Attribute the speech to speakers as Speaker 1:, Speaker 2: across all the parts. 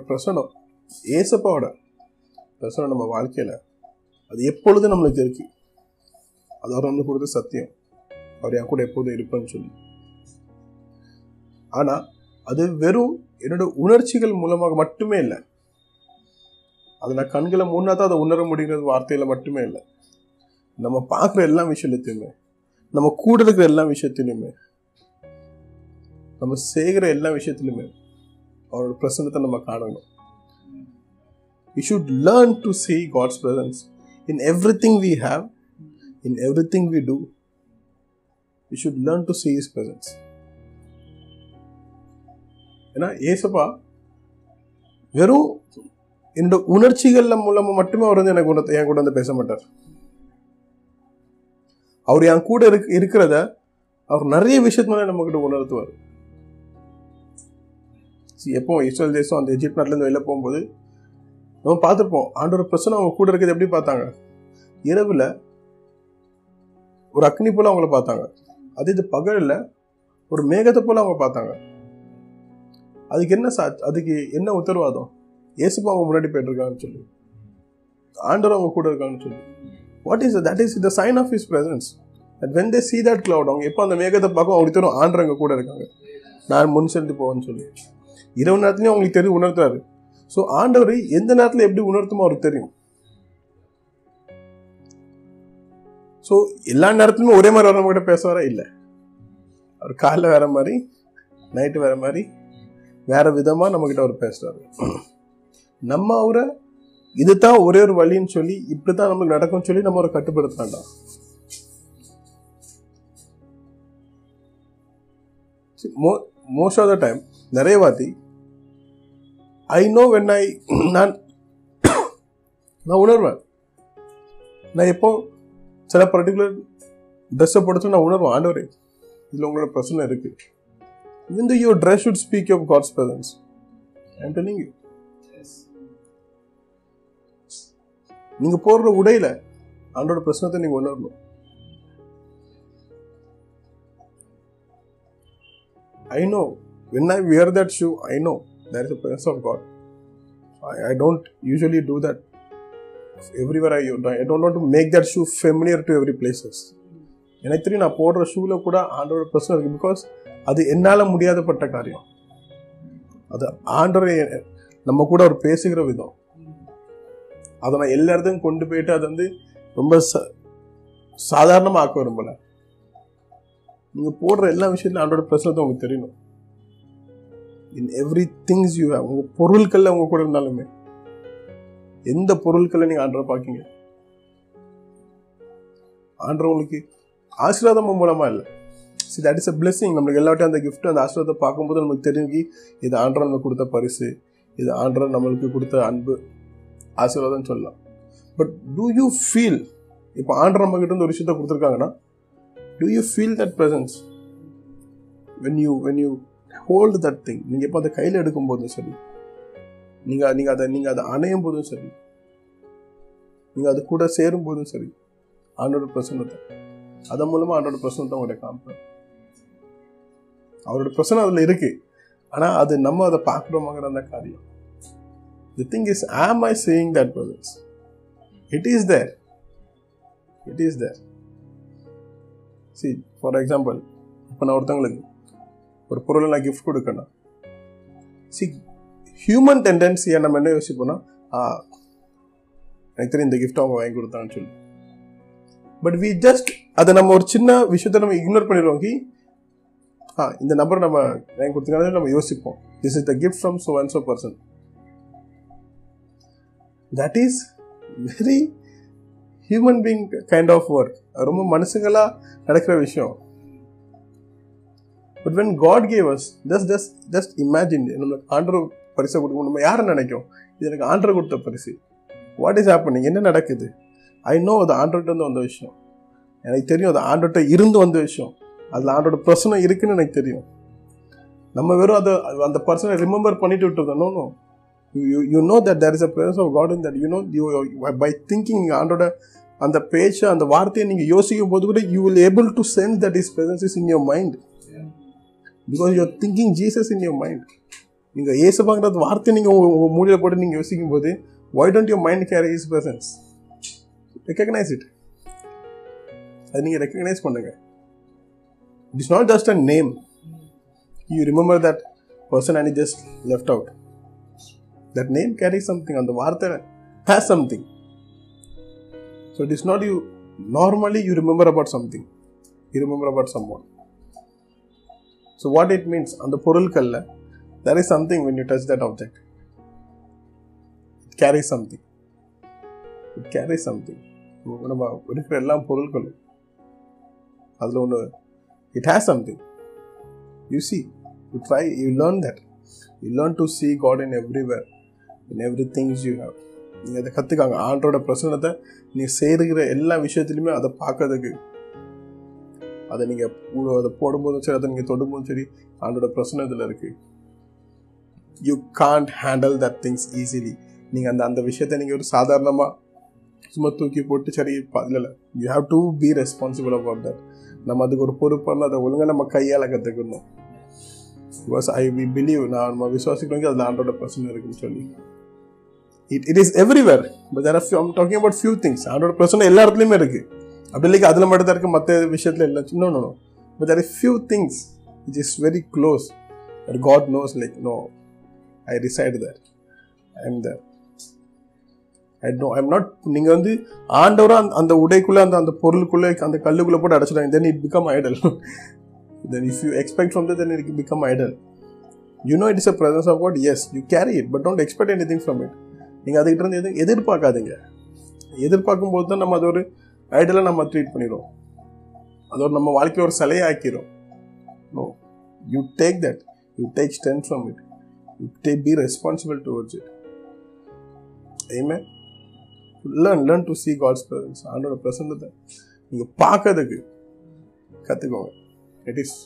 Speaker 1: அவரோட பிரசனம். ஏசப்பாவோட பிரசனம் நம்ம வாழ்க்கையில் அது எப்பொழுதும் நம்மளுக்கு இருக்கு? அது அவர் நம்மளுக்கு கொடுத்த சத்தியம். அவர் என் கூட எப்போதும் இருப்பேன்னு சொல்லி. ஆனால் அது வெறும் என்னோட உணர்ச்சிகள் மூலமாக மட்டுமே இல்லை. அதை நான் கண்களை முன்னா தான் அதை உணர முடிகிறது வார்த்தையில் மட்டுமே இல்லை. நம்ம பார்க்குற எல்லா விஷயத்தையுமே நம்ம கூட இருக்கிற எல்லா விஷயத்திலுமே நம்ம செய்கிற எல்லா விஷயத்திலுமே அவரோட பிரசன்னத்தை நம்ம காணணும். We should learn to see God's presence in everything we have in everything we do we should learn to see his presence ஏன்னா ஏசப்பா வெறும் என்னோட உணர்ச்சிகள்ல மூலமாக மட்டுமே அவர் வந்து எனக்கு என் கூட வந்து பேச மாட்டார். அவர் என் கூட இருக்க இருக்கிறத அவர் நிறைய விஷயத்தினால நம்ம கிட்ட உணர்த்துவார். எப்போ இஸ்ரேல் தேசம் அந்த எஜிப்ட் நாட்டிலேருந்து வெளில போகும்போது நம்ம பார்த்துருப்போம். ஆண்டோட பிரச்சனை அவங்க கூட இருக்கிறது எப்படி பார்த்தாங்க? இரவில் ஒரு அக்னி போல் அவங்கள பார்த்தாங்க. அது இது பகலில் ஒரு மேகத்தை போல் அவங்க பார்த்தாங்க. அதுக்கு என்ன சா அதுக்கு என்ன உத்தரவாதம்? இயேசுப்பா அவங்க முன்னாடி போயிட்டுருக்காங்கன்னு சொல்லி. ஆண்டவர் அவங்க கூட இருக்காங்கன்னு சொல்லி. What is that is the sign of his presence at when they see that cloud அவங்க எப்போ அந்த மேகத்தை பார்க்கும் அவங்களுக்கு தரும் ஆண்டவர் கூட இருக்காங்க. நான் முன் சென்று போவேன்னு சொல்லி. இரவு நேரத்துலையும் அவங்களுக்கு தெரியும் உணர்த்துறாரு. ஸோ ஆண்டவர் எந்த நேரத்தில் எப்படி உணர்த்துமோ அவருக்கு தெரியும். ஸோ எல்லா நேரத்துலையுமே ஒரே மாதிரி வரவங்க கிட்ட பேசுவாரா? இல்லை. அவர் காலைல வேற மாதிரி நைட்டு வேற மாதிரி வேற விதமாக நம்மக்கிட்ட அவர் பேசுறாரு. நம்ம அவரை இதுதான் ஒரே ஒரு வழின்னு சொல்லி இப்படி தான் நமக்கு நடக்கும்னு சொல்லி நம்ம அவரை கட்டுப்படுத்த வேண்டாம் மோஸ்ட் ஆஃப் த டைம் நிறைய வாட்டி ஐ நோ வென் ஐ நான் நான் உணர்வேன். நான் எப்போ சில பர்டிகுலர் ட்ரெஸ்ஸை போடுச்சு நான் உணர்வேன். ஆண்டவரே இதில் உங்களோட பிரச்சனை இருக்கு. இந்த your dress should speak of God's presence I'm telling you நீங்க போடுற உடையில ஆண்டோட பிரச்சனத்தை நீங்க உணரணும். I know when I wear that shoe, I know there is a presence of God. I, I don't usually do that. Everywhere I I don't want to make that shoe familiar to எனக்கு தெரியும் நான் போடுற ஷூவில் கூட ஆண்டோட பிரச்சனை இருக்குது because அது என்னால் முடியாதப்பட்ட காரியம். அது ஆண்டவரை நம்ம கூட அவர் பேசுகிற விதம். அதை நான் எல்லா கொண்டு போயிட்டு அதை வந்து ரொம்ப ச சாதாரணமாக ஆக்க விரும்பலை. நீங்கள் போடுற எல்லா விஷயத்துலையும் ஆண்டோட பிரச்சனை உங்களுக்கு தெரியணும். In every things you have உங்கள் பொருட்களில் உங்கள் கூட இருந்தாலுமே எந்த பொருட்களை நீங்கள் ஆண்டரை பார்க்கீங்க? ஆண்டர் உங்களுக்கு ஆசீர்வாதம் மூலமாக இல்லை. See that is a blessing நம்மளுக்கு எல்லாட்டையும் அந்த கிஃப்ட் அந்த ஆசீர்வாதத்தை பார்க்கும்போது நமக்கு தெரிஞ்சு இது ஆண்டர் நமக்கு கொடுத்த பரிசு இது ஆண்டர் நம்மளுக்கு கொடுத்த அன்பு ஆசீர்வாதம் சொல்லலாம். பட் டூ யூ ஃபீல் இப்போ ஆண்டர் நம்ம கிட்ட ஒரு விஷயத்த கொடுத்துருக்காங்கன்னா do you feel that presence when you when you hold that thing நீங்கள் எப்போ அதை கையில் எடுக்கும் போதும் சரி. நீங்கள் நீங்கள் அதை நீங்கள் அதை அணையும் போதும் சரி. நீங்கள் அது கூட சேரும் போதும் சரி. ஆண்டோட பிரசன்னத்தை. அதன் மூலமாக ஆண்டோட பிரசனத்தை உங்கள்கிட்ட காமிப்பேன். அவரோட பிரசனம் அதில் இருக்கு. ஆனால் அது நம்ம அதை பார்க்குறோமாங்கிற அந்த காரியம். தி திங் இஸ் ஆம் I saying that brothers it is there it is there see for example இப்போ நான் ஒருத்தவங்களுக்கு ஒரு பொருளை நான் கிஃப்ட் கொடுக்கணும். சி ஹியூமன் டெண்டன்சியை நம்ம என்ன யோசிப்போம்னா எனக்கு தெரியும் இந்த கிஃப்ட் அவங்க வாங்கி கொடுத்தான்னு சொல்லி. பட் வி ஜஸ்ட் அதை நம்ம ஒரு சின்ன விஷயத்த நம்ம இக்னோர் பண்ணிடுவோம். கி ஆ இந்த நம்பர் நம்ம வாங்கி கொடுத்துருக்காங்க நம்ம யோசிப்போம். This is the gift from so and so person that is very human being kind of work ரொம்ப மனுஷங்களாக நடக்கிற விஷயம். But when God gave us just just just imagine நம்மளுக்கு ஆண்டர் பரிசை கொடுக்கும் நம்ம யாரை நினைக்கும்? இது எனக்கு ஆண்டர் கொடுத்த பரிசு. வாட் இஸ் ஹேப்பனிங் என்ன நடக்குது? ஐ நோ அது ஆண்டர்கிட்ட வந்த விஷயம். எனக்கு தெரியும் அது ஆண்டர்கிட்ட இருந்து வந்த விஷயம். அதில் ஆண்டோட பிரச்சனை இருக்குன்னு எனக்கு தெரியும். நம்ம வெறும் அதை அந்த பர்சனை ரிமெம்பர் பண்ணிட்டு விட்டுருக்கோம். Know you you know that there is a presence of God in that you know you by thinking நீங்கள் ஆண்டோட அந்த பேச்சு அந்த வார்த்தையை நீங்கள் யோசிக்கும் போது கூட you will able to sense that his presence is in your mind because you're thinking Jesus in your mind நீங்கள் ஏசப்பாங்கிறது வார்த்தை நீங்கள் உங்கள் உங்கள் மூலியில் போட்டு நீங்கள் யோசிக்கும் போது why don't your mind care his presence recognise it அது நீங்கள் ரெக்கக்னைஸ் பண்ணுங்க. It is not just a name you remember that person and just left out that name carry something அந்த வார்த்தை has something so it is not you normally you remember about something you remember about someone so what it means அந்த பொருட்களில் there is something when you touch that object it carry something it carry something நம்ம இருக்கிற எல்லா பொருட்களும் அதில் ஒன்று it has something you see you try you learn that you learn to see God in everywhere in every things you have நீங்கள் அதை கற்றுக்காங்க ஆண்டோட பிரசனத்தை நீ செய்கிற எல்லா விஷயத்துலையுமே அதை பார்க்கறதுக்கு அதை நீங்கள் அதை போடும்போதும் சரி அதை நீங்கள் தொடும்போதும் சரி ஆண்டோட பிரச்சனை இதில் இருக்குது you can't handle that things easily நீங்கள் அந்த அந்த விஷயத்தை நீங்கள் ஒரு சாதாரணமாக சும்மா தூக்கி போட்டு சரி இல்லை இல்லை. You have to be responsible about that நம்ம அதுக்கு ஒரு பொறுப்பான அதை ஒழுங்காக நம்ம கையால் கற்றுக்கணும் பிகாஸ் ஐ வி பிலீவ் நான் நம்ம விசுவாசிக்கிறோம் அதில் ஆண்டோட பிரச்சனை இருக்குன்னு சொல்லி. It it is everywhere but there are talking about few things ஆண்டோட பிரச்சனை எல்லா இடத்துலையுமே இருக்குது அப்படி இல்லைக்கு அதில் மட்டும் தான் இருக்குது மற்ற விஷயத்தில் இல்லை. இன்னும் no but there is few things it is very close God knows like no I reside there I am there I know I'm not நீங்கள் வந்து ஆண்டவராக அந்த அந்த உடைக்குள்ளே அந்த அந்த பொருளுக்குள்ளே அந்த கல்லுக்குள்ளே போட்டு அடைச்சிடாங்க then it become idol then if you expect from then it become idol you know it is a presence of God as you carry it but don't expect anything from it நீங்கள் அதுக்கிட்ட இருந்து எதுவும் எதிர்பார்க்காதீங்க. எதிர்பார்க்கும் போது தான் நம்ம அது ஒரு ஐடலாக நம்ம ட்ரீட் பண்ணிடுவோம் அதோட நம்ம வாழ்க்கையை ஒரு சிலையை ஆக்கிடும் no you take that you take strength from it you take be responsible towards it I may learn learn to see God's presence. ஆண்டோட பிரசன்னத்தை நீங்கள் பார்க்கறதுக்கு கற்றுக்கோங்க இட் இஸ்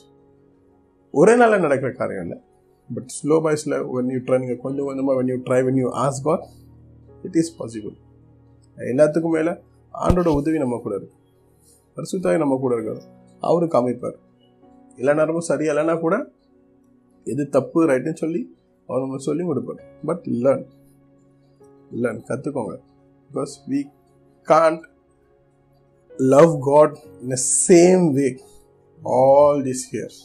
Speaker 1: ஒரே நாளில் நடக்கிற காரியம் இல்லை. பட் ஸ்லோ பாய்ஸில் வென் யூ ட்ரை நீங்கள் கொஞ்சம் கொஞ்சமாக when you try when you ask God it is possible எல்லாத்துக்கும் மேலே ஆண்டோட உதவி நம்ம கூட இருக்கு. பரிசுத்தாய் நம்ம கூட இருக்காரு. அவரு காமிப்பார் எல்லா நேரமும் சரியா இல்லைன்னா கூட எது தப்பு ரைட்டுன்னு சொல்லி அவர் நம்ம சொல்லி கொடுப்பார். பட் லேர்ன் லேர்ன் கற்றுக்கோங்க because we can't love God in same way all this years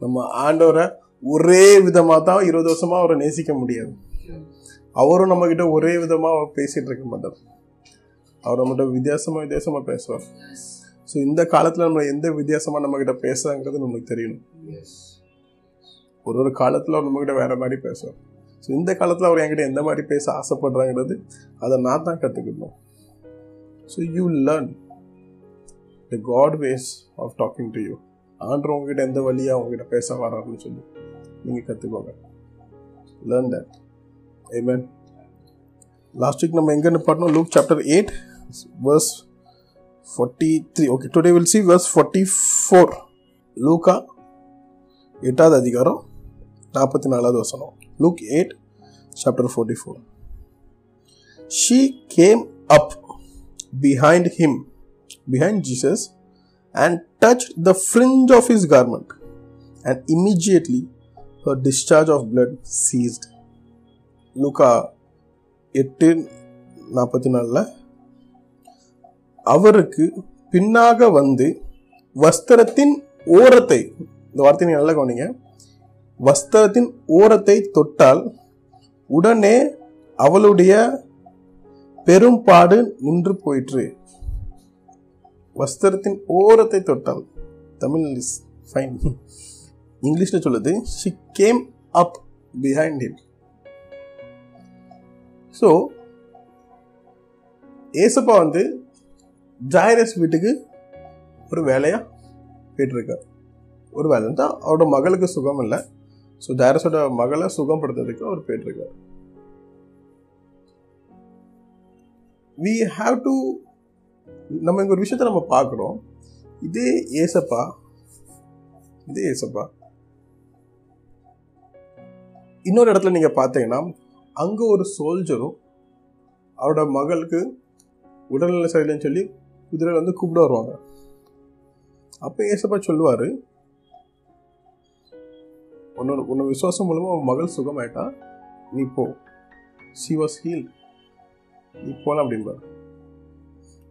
Speaker 1: நம்ம ஆண்டவரை ஒரே விதமாக தான் இருபது வருஷமாக அவரை நேசிக்க முடியாது. அவரும் நம்மக்கிட்ட ஒரே விதமாக அவர் பேசிகிட்டு இருக்க மாட்டார். அவர் நம்மகிட்ட வித்தியாசமாக வித்தியாசமாக பேசுவார் ஸோ இந்த காலத்தில் நம்ம எந்த வித்தியாசமாக நம்மக்கிட்ட பேசுறாங்கிறது நம்மளுக்கு தெரியணும். ஒரு ஒரு காலத்தில் அவர் நம்மகிட்ட வேற மாதிரி பேசுவார். ஸோ இந்த காலத்தில் அவர் என்கிட்ட எந்த மாதிரி பேச ஆசைப்படுறாங்கிறது அதை நான் தான் கற்றுக்கணும் so you learn the God ways of talking to you ஆண்டர் உங்ககிட்ட எந்த வழியாக உங்ககிட்ட பேச வராருன்னு சொல்லி நீங்கள் கற்றுக்கோங்க learn that amen last week நம்ம எங்கே பார்த்தோம்? Luke chapter eight verse forty three okay today will see verse forty four Luka எட்டாவது அதிகாரம் நாற்பத்தி நாலாவது வசனம் Luke eight chapter forty four she came up behind him behind Jesus and touch the fringe of his garment and immediately her discharge of blood ceased Luka எட்டு நாற்பத்தி நாலில் அவருக்கு பின்னாக வந்து வஸ்திரத்தின் ஓரத்தை இந்த வார்த்தை நீங்கள் நல்லா கவனிங்க. வஸ்திரத்தின் ஓரத்தை தொட்டால் உடனே அவளுடைய பெரும்பாடு நின்று போயிற்று. வஸ்திரத்தின் ஓரத்தை தொட்டால் தமிழ் இஸ் ஃபைன் இங்கிலீஷில் சொல்லுது she came up behind him so ஏசப்பா வந்து ஜாயரஸ் வீட்டுக்கு ஒரு வேலையாக போயிட்டுருக்கார். ஒரு வேலை தான் அவரோட மகளுக்கு சுகம் இல்லை. ஸோ ஜாயரஸோட மகளை சுகப்படுத்துறதுக்கு அவர் போயிட்டுருக்காரு. வி ஹாவ் டு நம்ம இங்கே ஒரு விஷயத்த நம்ம பார்க்குறோம் இதே ஏசப்பா இதே ஏசப்பா. இன்னொரு இடத்துல நீங்கள் பார்த்தீங்கன்னா அங்கே ஒரு சோல்ஜரும் அவரோட மகளுக்கு உடல்நல சரியில்லைன்னு சொல்லி குதிரையில் வந்து கூப்பிட வருவாங்க. அப்போ ஏசப்பா சொல்லுவாரு உன்னோட உன்னோட விசுவாசம் மூலமாக அவன் மகள் சுகமாயிட்டா நீ போ. சி வாஸ் ஹீல் நீ போகலாம் அப்படின்பார்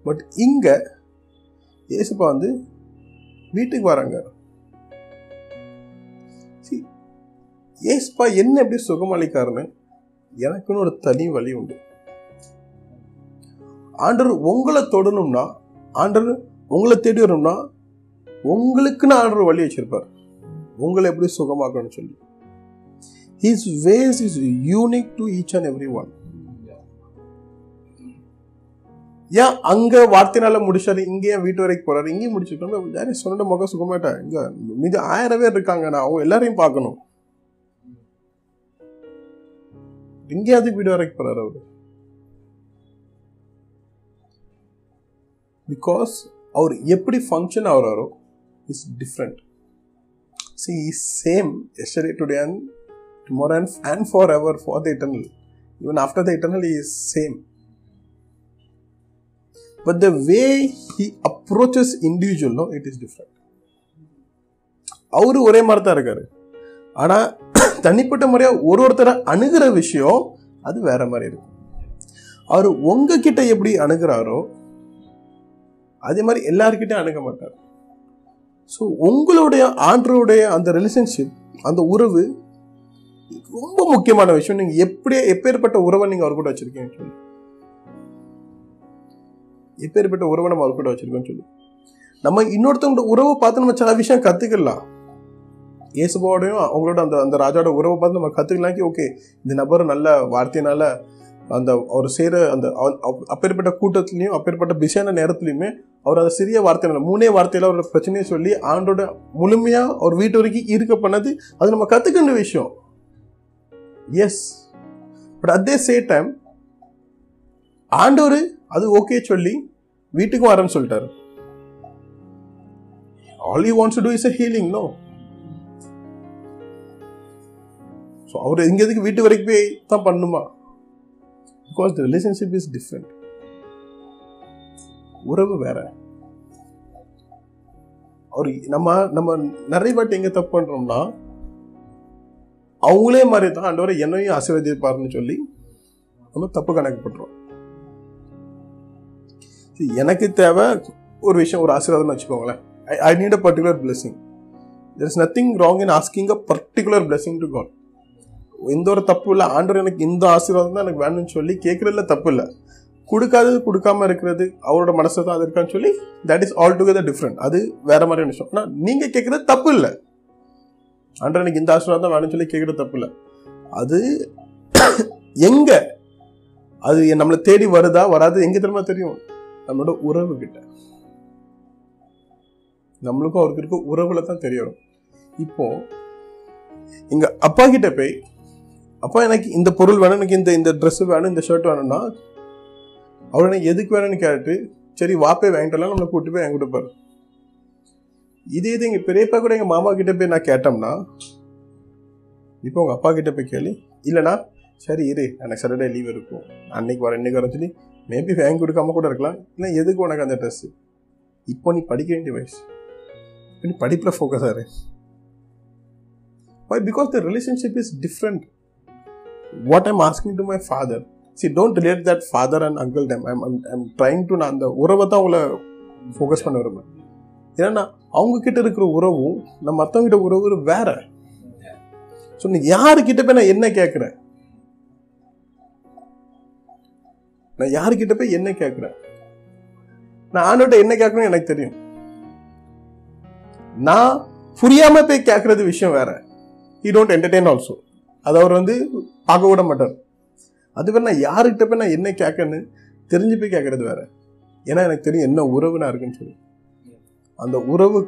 Speaker 1: பட் இங்கே ஏசப்பா வந்து வீட்டுக்கு வராங்க. See, ஏசப்பா என்ன எப்படி சுகமளிக்காருன்னு எனக்குன்னு ஒரு தனி வழி உண்டு. ஆண்டவர் உங்களை தொடணும்னா ஆண்டவர் உங்களை தேடி வரணும்னா உங்களுக்குன்னு ஆண்டவர் வழி வச்சிருப்பார். உங்களை எப்படி சுகமாக்கணும்னு சொல்லி. His ways is unique to each and every one ஏன் அங்க வார்த்தையினால முடிச்சாரு இங்க ஏன் வீட்டு வரைக்கும் போறாரு இங்கேயும் முடிச்சிருக்கோம் யாரையும் சொன்ன முகம் சுகமாட்டா இங்க மீது ஆயிரம் பேர் இருக்காங்க நான் அவங்க எல்லாரையும் பார்க்கணும். இங்கேயாவது வீடு வரைக்கும் போறாரு அவரு. பிகாஸ் அவர் எப்படி function ஆகிறாரோ is different see is same yesterday today and tomorrow and and forever for the eternal even after the eternal is same but the way he approaches இண்டிவிஜுவலோ it is different அவரு ஒரே மாதிரி தான் இருக்காரு. ஆனால் தனிப்பட்ட முறையாக ஒரு ஒருத்தரை அணுகிற விஷயம் அது வேற மாதிரி இருக்கும். அவர் உங்ககிட்ட எப்படி அணுகிறாரோ அதே மாதிரி எல்லாருக்கிட்டையும் அணுக மாட்டார். ஸோ உங்களுடைய ஆண்டருடைய அந்த ரிலேஷன்ஷிப் அந்த உறவு ரொம்ப முக்கியமான விஷயம். நீங்கள் எப்படியே எப்பேற்பட்ட உறவை நீங்கள் அவர் கூட வச்சிருக்கீங்கன்னு சொல்லி. எப்பேற்பட்ட உறவை நம்ம அவர் கூட வச்சிருக்கோம்னு சொல்லி. நம்ம இன்னொருத்தவங்களோட உறவை பார்த்து நம்ம சில விஷயம் கற்றுக்கலாம் இயேசுபாவோடையும் அவங்களோட அந்த அந்த ராஜாவோட உறவை பார்த்து நம்ம கற்றுக்கலாம் ஓகே இந்த நபர் நல்ல வார்த்தையினால அந்த அவர் செய்கிற அந்த அப்பேற்பட்ட கூட்டத்துலையும் அப்பேற்பட்ட பிஸியான நேரத்துலையுமே அவர் அந்த சிறிய வார்த்தையினால மூணே வார்த்தையில் அவரோட பிரச்சனையை சொல்லி ஆண்டோட முழுமையாக அவர் வீட்டு வரைக்கும் இருக்க பண்ணது அது நம்ம கற்றுக்கின்ற விஷயம். Yes but at the same time ஆண்டவர் அது ஓகே சொல்லி வீட்டுக்கும் வரேன்னு சொல்லிட்டாரு. All you wants to is a healing no so அவர் எங்கேதுக்கு வீட்டு வரைக்கும் போய் தான் பண்ணுமா? Because the relationship is different உறவு வேற. அவர் நம்ம நம்ம நிறைய வாட்டி எங்கே தப்பு பண்றோம்னா அவங்களே மாதிரி தான் ஆண்டவரை என்னையும் ஆசீர்வதிப்பாருன்னு சொல்லி நம்ம தப்பு கணக்கு பண்ணுறோம் எனக்கு தேவை ஒரு விஷயம் ஒரு ஆசீர்வாதம்னு வச்சுக்கோங்களேன். I need a particular blessing there is nothing wrong in asking a particular blessing to God எந்த ஒரு தப்பு இல்லை ஆண்டவர் எனக்கு இந்த ஆசீர்வாதம் தான் எனக்கு வேணும்னு சொல்லி கேட்கறதுல தப்பு இல்லை கொடுக்காதது கொடுக்காம இருக்கிறது அவரோட மனசு தான் அது இருக்கான்னு சொல்லி that is altogether different அது வேற மாதிரி விஷயம் ஆனால் நீங்கள் கேட்குறது தப்பு இல்லை ஆண்டவர் எனக்கு இந்த ஆசீர்வாதம் தான் வேணும்னு சொல்லி கேட்குறது தப்பு இல்லை அது எங்க? அது நம்மளை தேடி வருதா வராது எங்க திரும்ப தெரியும்? நம்மளோட உறவு கிட்ட. நம்மளுக்கும் அவருக்கு இருக்க உறவுல தான் தெரியணும் இப்போ எங்க அப்பா கிட்ட போய் அப்பா எனக்கு இந்த பொருள் வேணும் எனக்கு இந்த இந்த ட்ரெஸ்ஸு வேணும் இந்த ஷர்ட் வேணும்னா அவர் எனக்கு எதுக்கு வேணும்னு கேட்டு சரி வாப்பே வாங்கிட்டலாம் நம்மளை கூட்டு போய் என்கிட்ட பாரு. இதே இது எங்கள் பெரியப்பா கூட எங்கள் மாமா கிட்ட போய் நான் கேட்டோம்னா இப்போ உங்கள் அப்பா கிட்ட போய் கேளு. இல்லைனா சரி இரு எனக்கு சாட்டர்டே லீவ் இருக்கும். அன்னைக்கு வரேன் இன்னைக்கு வரேன் சொல்லி மேபி வாங்கி கொடுக்காம கூட இருக்கலாம். இல்லை எதுக்கு உனக்கு அந்த ட்ரெஸ் இப்போ நீ படிக்க வேண்டிய வயசு. இப்போ நீ படிப்பில் ஃபோக்கஸ் ஆரு by because the relationship is different What I'm asking to my father, see, don't relate that father and uncle them. I'm, I'm, I'm trying to நான் அந்த உறவை தான் உங்களை ஃபோக்கஸ் பண்ண விரும்புறேன். ஏன்னா அவங்க கிட்ட இருக்கிற உறவும் நம்ம மற்றவங்க கிட்ட உறவு வேற. ஸோ நீ யாருக்கிட்ட போய் நான் என்ன கேட்குறேன்? நான் யாருக்கிட்ட போய் என்ன கேட்குறேன்? நான் ஆண்டோட்ட என்ன கேட்கணும்னு எனக்கு தெரியும். நான் புரியாம போய் கேட்கறது விஷயம் வேற. ஈ டோன்ட் என்டர்டெயின் ஆல்சோ அது அவர் வந்து பார்க்க விட மாட்டார். அதுவே நான் யாருக்கிட்ட போய் நான் என்ன கேட்கன்னு தெரிஞ்சு போய் கேட்கறது வேற. ஏன்னா எனக்கு தெரியும் என்ன உறவு நான் இருக்குன்னு சொல்லி. அந்த உறவு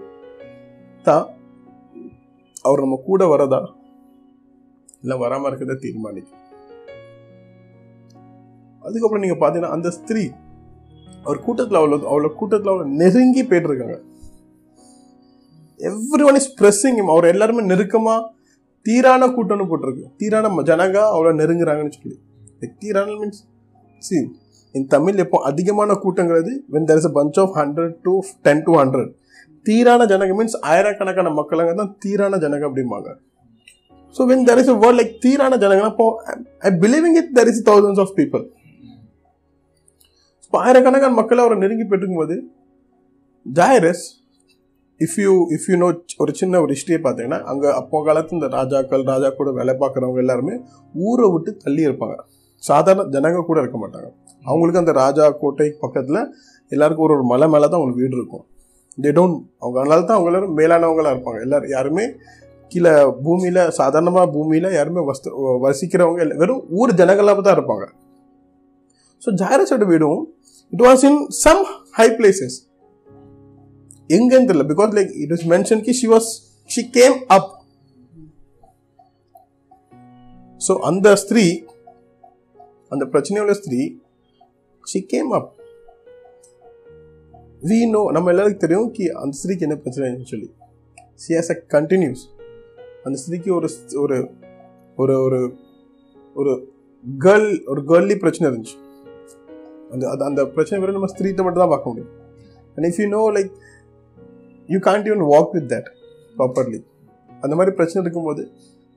Speaker 1: தான் அவர் நம்ம கூட வரதா இல்லை வராமல் இருக்கிறத தீர்மானிக்கும். அதுக்கப்புறம் நீங்கள் பார்த்தீங்கன்னா அந்த ஸ்திரீ அவர் கூட்டத்தில் அவ்வளோ அவ்வளோ கூட்டத்தில் அவ்வளோ நெருங்கி போயிட்டுருக்காங்க எவ்ரி ஒன் இஸ் ப்ரெஸ்ஸிங் அவர் எல்லாருமே நெருக்கமாக தீரான கூட்டம்னு போட்டிருக்கு. தீரான ஜனங்க அவ்வளோ நெருங்குறாங்கன்னு சொல்லி. தீரான மீன்ஸ் சி இன் தமிழ் எப்போ அதிகமான கூட்டங்கிறது when there is a bunch of hundred to ten to hundred தீரான ஜனங்க மீன்ஸ் ஆயிரக்கணக்கான மக்களுங்க தான் தீரான ஜனங்க அப்படிம்பாங்க. So when there is a world like தீரான ஜனங்கன்னா இப்போ I believing it there is thousands of people இப்போ ஆயிரக்கணக்கான மக்களை அவரை நெருங்கி போயிட்டுருக்கும்போது Jairus if you if you know ஒரு சின்ன ஒரு ஹிஸ்ட்ரியை பார்த்தீங்கன்னா அங்கே அப்போ காலத்து இந்த ராஜாக்கள் ராஜா கூட வேலை பார்க்குறவங்க எல்லாருமே ஊரை விட்டு தள்ளி இருப்பாங்க. சாதாரண ஜனங்க கூட இருக்க மாட்டாங்க. அவங்களுக்கு அந்த ராஜா கோட்டை பக்கத்தில் எல்லாருக்கும் ஒரு ஒரு மலை மேலே தான் அவங்களுக்கு வீடு இருக்கும். தே டோன்ட் அவங்க அதனால தான் அவங்க எல்லாரும் மேலானவங்களாக இருப்பாங்க. எல்லாரும் யாருமே கீழே பூமியில் சாதாரணமாக பூமியில் யாருமே வஸ்து வசிக்கிறவங்க இல்ல, வெறும் ஊர் ஜனங்களாக தான் இருப்பாங்க. ஸோ ஜாயரஸோட வீடும் it was in some high places எங்கன்னு தெரியல. Because like it is mention Ki she was she came up so அந்த ஸ்திரீ அந்த பிரச்சனையுள்ள ஸ்திரீ she came up we know நம்ம எல்லாருக்கும் தெரியும் கி அந்த ஸ்திரீக்கு என்ன பிரச்சனைன்னு சொல்லி. சி ஹாஸ் அ கண்டினியூஸ் அந்த ஸ்திரீக்கு ஒரு ஒரு ஒரு ஒரு ஒரு கேர்ள் ஒரு கேர்லி பிரச்சனை இருந்துச்சு. அந்த அது அந்த பிரச்சனை வெறும் நம்ம ஸ்திரீட்ட மட்டும் தான் பார்க்க முடியும். And if you know like you can't even walk with that properly அந்த மாதிரி பிரச்சனை இருக்கும்போது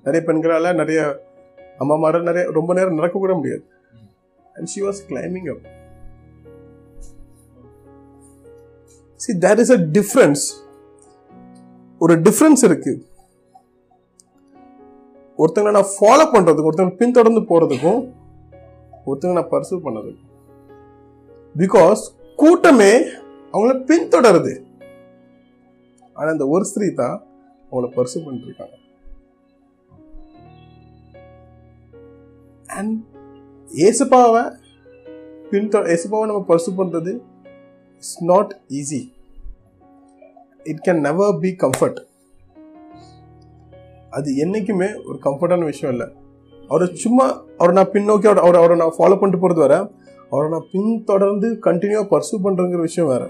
Speaker 1: நிறைய பெண்களால் நிறைய அம்மா அம்மாமார நிறைய ரொம்ப நேரம் நடக்க கூட முடியாது. And she was climbing up see there is a difference ஒரு டிஃப்ரென்ஸ் இருக்கு. ஒருத்தங்களை நான் ஃபாலோ பண்ணுறதுக்கும் ஒருத்தங்களை பின்தொடர்ந்து போகிறதுக்கும் ஒருத்தங்க நான் பர்சூ பண்ணதுக்கும் பிகாஸ் கூட்டமே அவங்கள பின்தொடருது. ஆனால் இந்த ஒரு ஸ்திரீ தான் அவங்கள பர்சு பண்ணிட்டு இருக்காங்க அண்ட் ஏசுப்பாவை பின்தொ ஏசுப்பாவை நம்ம பர்சு பண்ணுறது it's not easy it can never be comfort அது என்றைக்குமே ஒரு கம்ஃபர்டான விஷயம் இல்லை. அவரை சும்மா அவரை நான் பின்னோக்கி அவரை அவரை அவரை நான் ஃபாலோ பண்ணிட்டு போகிறது வேற. அவரை நான் பின்தொடர்ந்து கண்டினியூவாக பர்சூ பண்ணுறங்கிற விஷயம் வேறு.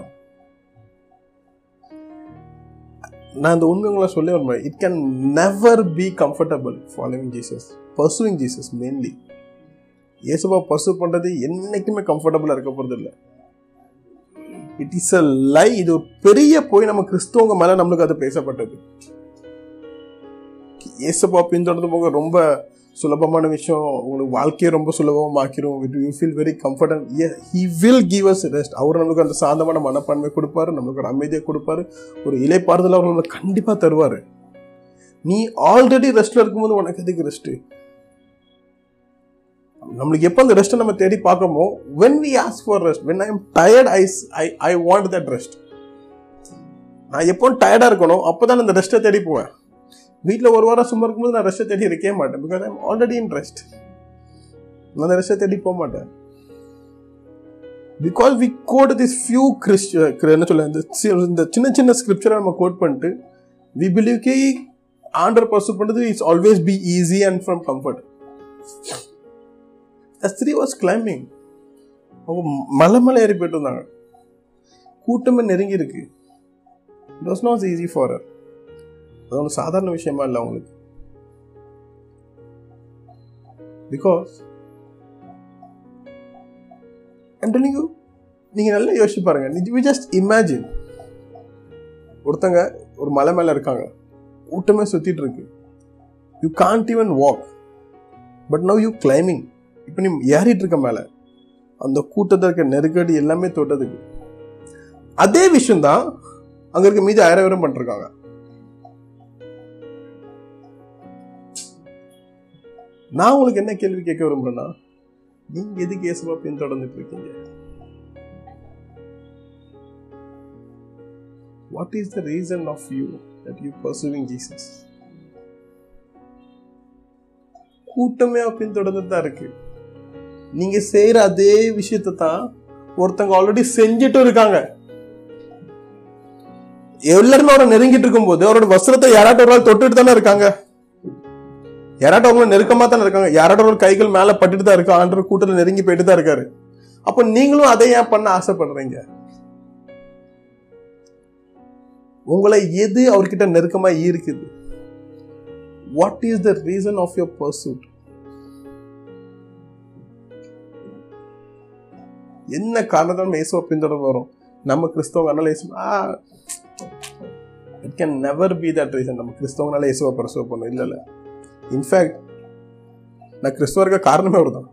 Speaker 1: நான் இந்த உண்மை உங்களை சொல்லி வருவேன் it can never be comfortable following Jesus pursuing Jesus mainly இயேசுவா பர்சூ பண்ணுறது என்னைக்குமே கம்ஃபர்டபுளாக இருக்க போகிறது இல்லை. இட் இஸ் அ லை இது ஒரு பெரிய போய். நம்ம கிறிஸ்தவங்க மேலே நம்மளுக்கு அது பேசப்பட்டது. இயேசுப்பா பின்தொடர்ந்து போக ரொம்ப சுலபமான விஷயம். உங்களுக்கு வாழ்க்கையை ரொம்ப சுலபமாக்கிரும். It you feel very comfortable he will give us rest அவர் நம்மளுக்கு அந்த சாந்தமான மனப்பான்மை கொடுப்பாரு. நம்மளுக்கு ஒரு அமைதியை கொடுப்பாரு. ஒரு இலைப்பாறுதல் அவர் நம்மளுக்கு கண்டிப்பாக தருவார். நீ ஆல்ரெடி ரெஸ்ட்டில் இருக்கும்போது உனக்கு எதுக்கு ரெஸ்ட்டு நம்மளுக்கு எப்போ அந்த ரெஸ்ட்டை நம்ம தேடி பார்க்கமோ when we ask for rest when I am tired I I I want that rest நான் எப்போ டயர்டாக இருக்கணும். அப்போ தான் அந்த ரெஸ்ட்டை தேடி போவேன். வீட்டில் ஒரு வாரம் சும்மா இருக்கும்போது நான் ரெஸ்ட்டை தேடி இருக்கவே மாட்டேன். Because I'm already in rest நான் அந்த ரெஸ்ட்டை தேடி போக மாட்டேன். Because we got this few Christ என்ன சொல்ல இந்த சின்ன சின்ன ஸ்கிரிப்சரை நம்ம கோட் பண்ணிட்டு வி பிலீவ் கி ஆண்டர் பர்சூ பண்ணுறது it's always be easy and from comfort ஸ்திரீ வாஸ் கிளைம்பிங் அவங்க மலை மலை ஏறி போயிட்டு இருந்தாங்க கூட்டமே நெருங்கி இருக்கு. It was not easy for her அது ஒன்றும் சாதாரண விஷயமா இல்லை அவங்களுக்கு. பிகாஸ் you நீங்கள் நல்லா யோசிச்சு பாருங்க. வி ஜஸ்ட் இமேஜின் ஒருத்தங்க ஒரு மலை மேலே இருக்காங்க. கூட்டமே சுற்றிட்டு இருக்கு. You can't even walk but now you climbing இப்போ நீ ஏறிட்டு இருக்க மேலே. அந்த கூட்டத்தில் இருக்க நெருக்கடி எல்லாமே தொட்டதுக்கு. அதே விஷயம் தான் அங்கே இருக்க மீதி ஆயிரம் பேரும் பண்ணிருக்காங்க நான் உங்களுக்கு என்ன கேள்வி கேட்க விரும்புறேன்னா நீங்க எதுக்கு ஏசுவா பின்தொடர்ந்துட்டு இருக்கீங்க what is the reason of you that you pursuing Jesus கூட்டமே பின்தொடர்ந்து தான் இருக்கு. நீங்க செய்யற அதே விஷயத்தை தான் ஒருத்தங்க ஆல்ரெடி செஞ்சுட்டு இருக்காங்க. எல்லாருமே அவரை நெருங்கிட்டு இருக்கும் போது அவரோட வஸ்திரத்தை யாராட்டும் ஒரு நாள் தொட்டுட்டு தானே இருக்காங்க. யாராட்டும் அவங்களும் நெருக்கமாக தானே இருக்காங்க? யாராட்டும் ஒரு கைகள் மேலே பட்டுட்டு தான் இருக்கு ஆண்டர் கூட்டத்தில் நெருங்கி போயிட்டு தான் இருக்காரு. அப்போ நீங்களும் அதை ஏன் பண்ண ஆசைப்படுறீங்க? உங்களை எது அவர்கிட்ட நெருக்கமாக ஈர்க்குது? What is the reason of your pursuit என்ன காரணத்தால் இயேசுவை பின்தொடர் வரும். நம்ம கிறிஸ்தவங்கனால Yesu it can never be that reason நம்ம கிறிஸ்தவங்கனால இயேசுவை பிரசவ பண்ணும் இல்லை இல்லை. இன்ஃபேக்ட் நான் கிறிஸ்துவ இருக்க காரணமே அவர் தான்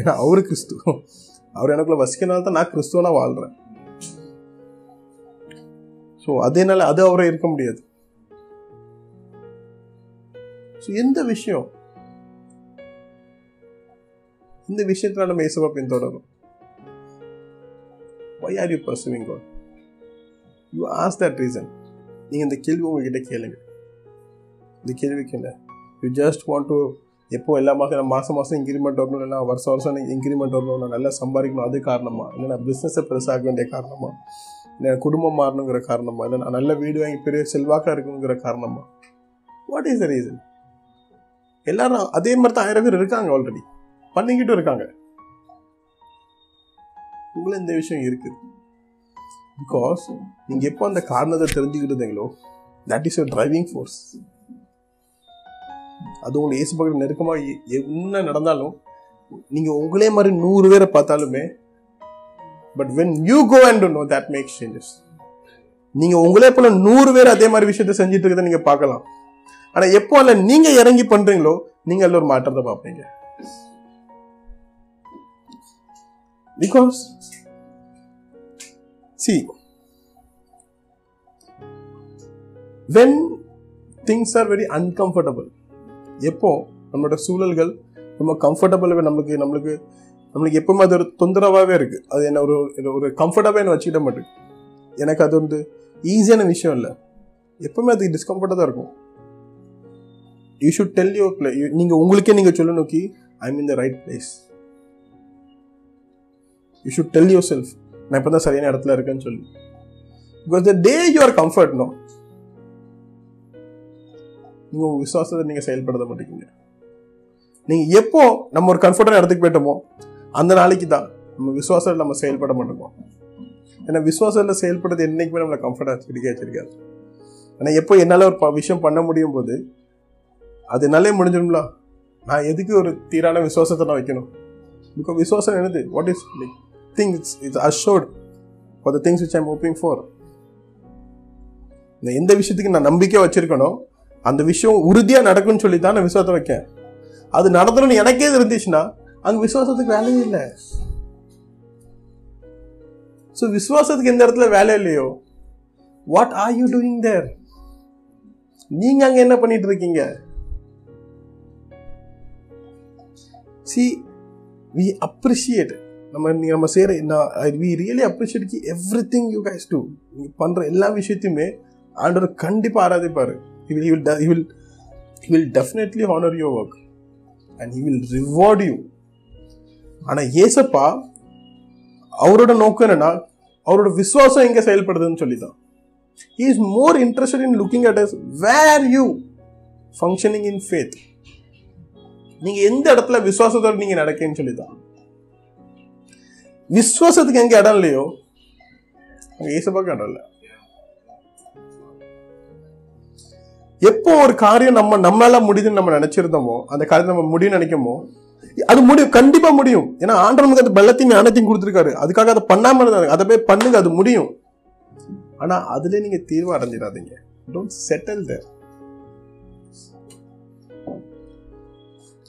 Speaker 1: ஏன்னா அவர் கிறிஸ்து. அவர் எனக்குள்ள வசிக்கனால தான் நான் கிறிஸ்துவனா வாழ்றேன். ஸோ அதேனால அது அவரை இருக்க முடியாது. ஸோ எந்த விஷயம்? இந்த விஷயத்துல நம்ம இயேசுவை பின்தொடரும் why are you pursuing God? You ask that reason. நீங்க இந்த கேள்வி உங்ககிட்ட கேளுங்க. இந்த கேள்விக்கு என்ன யூ ஜஸ்ட் வாண்ட் டு எப்போ எல்லா மாதம் மாதம் மாதம் இன்க்ரிமெண்ட் வரணும் இல்லை வருஷம் வருஷம் இன்க்ரிமெண்ட் வரணும் நான் நல்லா சம்பாதிக்கணும். அது காரணமா? இல்லை நான் பிஸ்னஸை பெருசாக வேண்டிய காரணமா? இல்லை குடும்பம் மாறணுங்கிற காரணமா? இல்லை நான் நல்ல வீடு வாங்கி பெரிய செல்வாக்காக இருக்கணுங்கிற காரணமா? வாட் இஸ் த ரீசன் எல்லாரும் அதே மாதிரி தான் ஆயிரம் பேர் இருக்காங்க ஆல்ரெடி பண்ணிக்கிட்டும் இருக்காங்க. உங்களை இந்த விஷயம் இருக்குது. பிகாஸ் நீங்கள் எப்போ அந்த காரணத்தை தெரிஞ்சுக்கிட்டீங்களோ that is your driving force அது உங்களை இயேசு பக்கத்தில் நெருக்கமாக என்ன நடந்தாலும் நீங்கள் உங்களே மாதிரி நூறு பேரை பார்த்தாலுமே but when you go and know that makes changes நீங்கள் உங்களே போல நூறு பேர் அதே மாதிரி விஷயத்த செஞ்சுட்டு இருக்கிறத நீங்க பார்க்கலாம். ஆனால் எப்போ அல்ல நீங்கள் இறங்கி பண்றீங்களோ நீங்கள் அதில் ஒரு மாற்றத்தை பார்ப்பீங்க. Because see when things are very uncomfortable எப்போ நம்மளோட சூழல்கள் ரொம்ப கம்ஃபர்டபுளாகவே நம்மளுக்கு நம்மளுக்கு நம்மளுக்கு எப்பவுமே அது ஒரு தொந்தரவாகவே இருக்குது அது என்ன ஒரு ஒரு கம்ஃபர்டபுளாக என்ன வச்சுக்கிட மாட்டேங்குது. எனக்கு அது வந்து ஈஸியான விஷயம் இல்லை. எப்பவுமே அது டிஸ்கம்ஃபர்ட்டாக தான் இருக்கும். You should tell you play நீங்கள் உங்களுக்கே நீங்கள் சொல்லணும் கி I mean the right place you should tell yourself நான் இப்போ தான் சரியான இடத்துல இருக்கேன்னு சொல்லி. Because the day you are comfort no நீங்கள் உங்கள் விசுவாசத்தை நீங்கள் செயல்படுத்த மாட்டேங்க. நீங்கள் எப்போ நம்ம ஒரு கம்ஃபர்டான இடத்துக்கு போயிட்டோமோ அந்த நாளைக்கு தான் நம்ம விசுவாசத்தில் நம்ம செயல்பட மாட்டோமோ. ஏன்னா விசுவாசத்தில் செயல்படுறது என்னைக்குமே நம்மளை கம்ஃபர்டாக வச்சிருக்கே வச்சிருக்காது. ஆனால் எப்போ என்னால் ஒரு ப- விஷயம் பண்ண முடியும் போது அது என்னாலே முடிஞ்சிடும்ல. நான் எதுக்கு ஒரு தீரான விசுவாசத்தை நான் வைக்கணும்? பிகாஸ் விசுவாசம் என்னது? What is like thing it's assured for the things which I'm hoping for நான் எந்த விஷயத்துக்கு நான் நம்பிக்கை வச்சுருக்கணும் அந்த விஷயம் உறுதியாக நடக்கும்னு சொல்லி தான் நான் விசுவாசத்தை வைக்கேன். அது நடந்தணும்னு எனக்கே இருந்துச்சுன்னா அங்கே விசுவாசத்துக்கு வேலையே இல்லை. ஸோ விசுவாசத்துக்கு எந்த இடத்துல வேலை இல்லையோ? What are you doing there நீங்க அங்க என்ன பண்ணிட்டு இருக்கீங்க? சி வி அப்ரிஷியேட் நம்ம நீங்க நம்ம செய்யற வி ரியலி அப்ரிஷியேட் கி everything you guys do நீங்க பண்ற எல்லா விஷயத்தையுமே ஆண்டவர் கண்டிப்பா ஆராதிப்பாரு. He will he will he will he will definitely honour your work and he will reward you ஆனால் ஏசப்பா அவரோட நோக்கம் என்னன்னா அவரோட விசுவாசம் எங்கே செயல்படுதுன்னு சொல்லி தான் he is more interested in looking at us where you functioning in faith நீங்கள் எந்த இடத்துல விசுவாசத்தோடு நீங்கள் நடக்கேன்னு சொல்லி தான் விசுவாசத்துக்கு எங்கே இடம் இல்லையோ அங்கே ஏசப்பாவுக்கு இடம் இல்லை எப்போ ஒரு காரியம் நம்ம நம்மளால முடியுதுன்னு நம்ம நினைச்சிருந்தோமோ அந்த காரியம் நம்ம முடியும் நினைக்கமோ அது முடியும் கண்டிப்பா முடியும். ஏன்னா ஆண்டவர் நமக்கு அந்த பலத்தையும் ஞானத்தையும் கொடுத்துருக்காரு. அதுக்காக அதை பண்ணாம இருந்தாங்க அதை போய் பண்ணுங்க அது முடியும். ஆனா அதுல நீங்க தீர்வு அடைஞ்சிடாதீங்க. டோன்ட் செட்டில் தேர்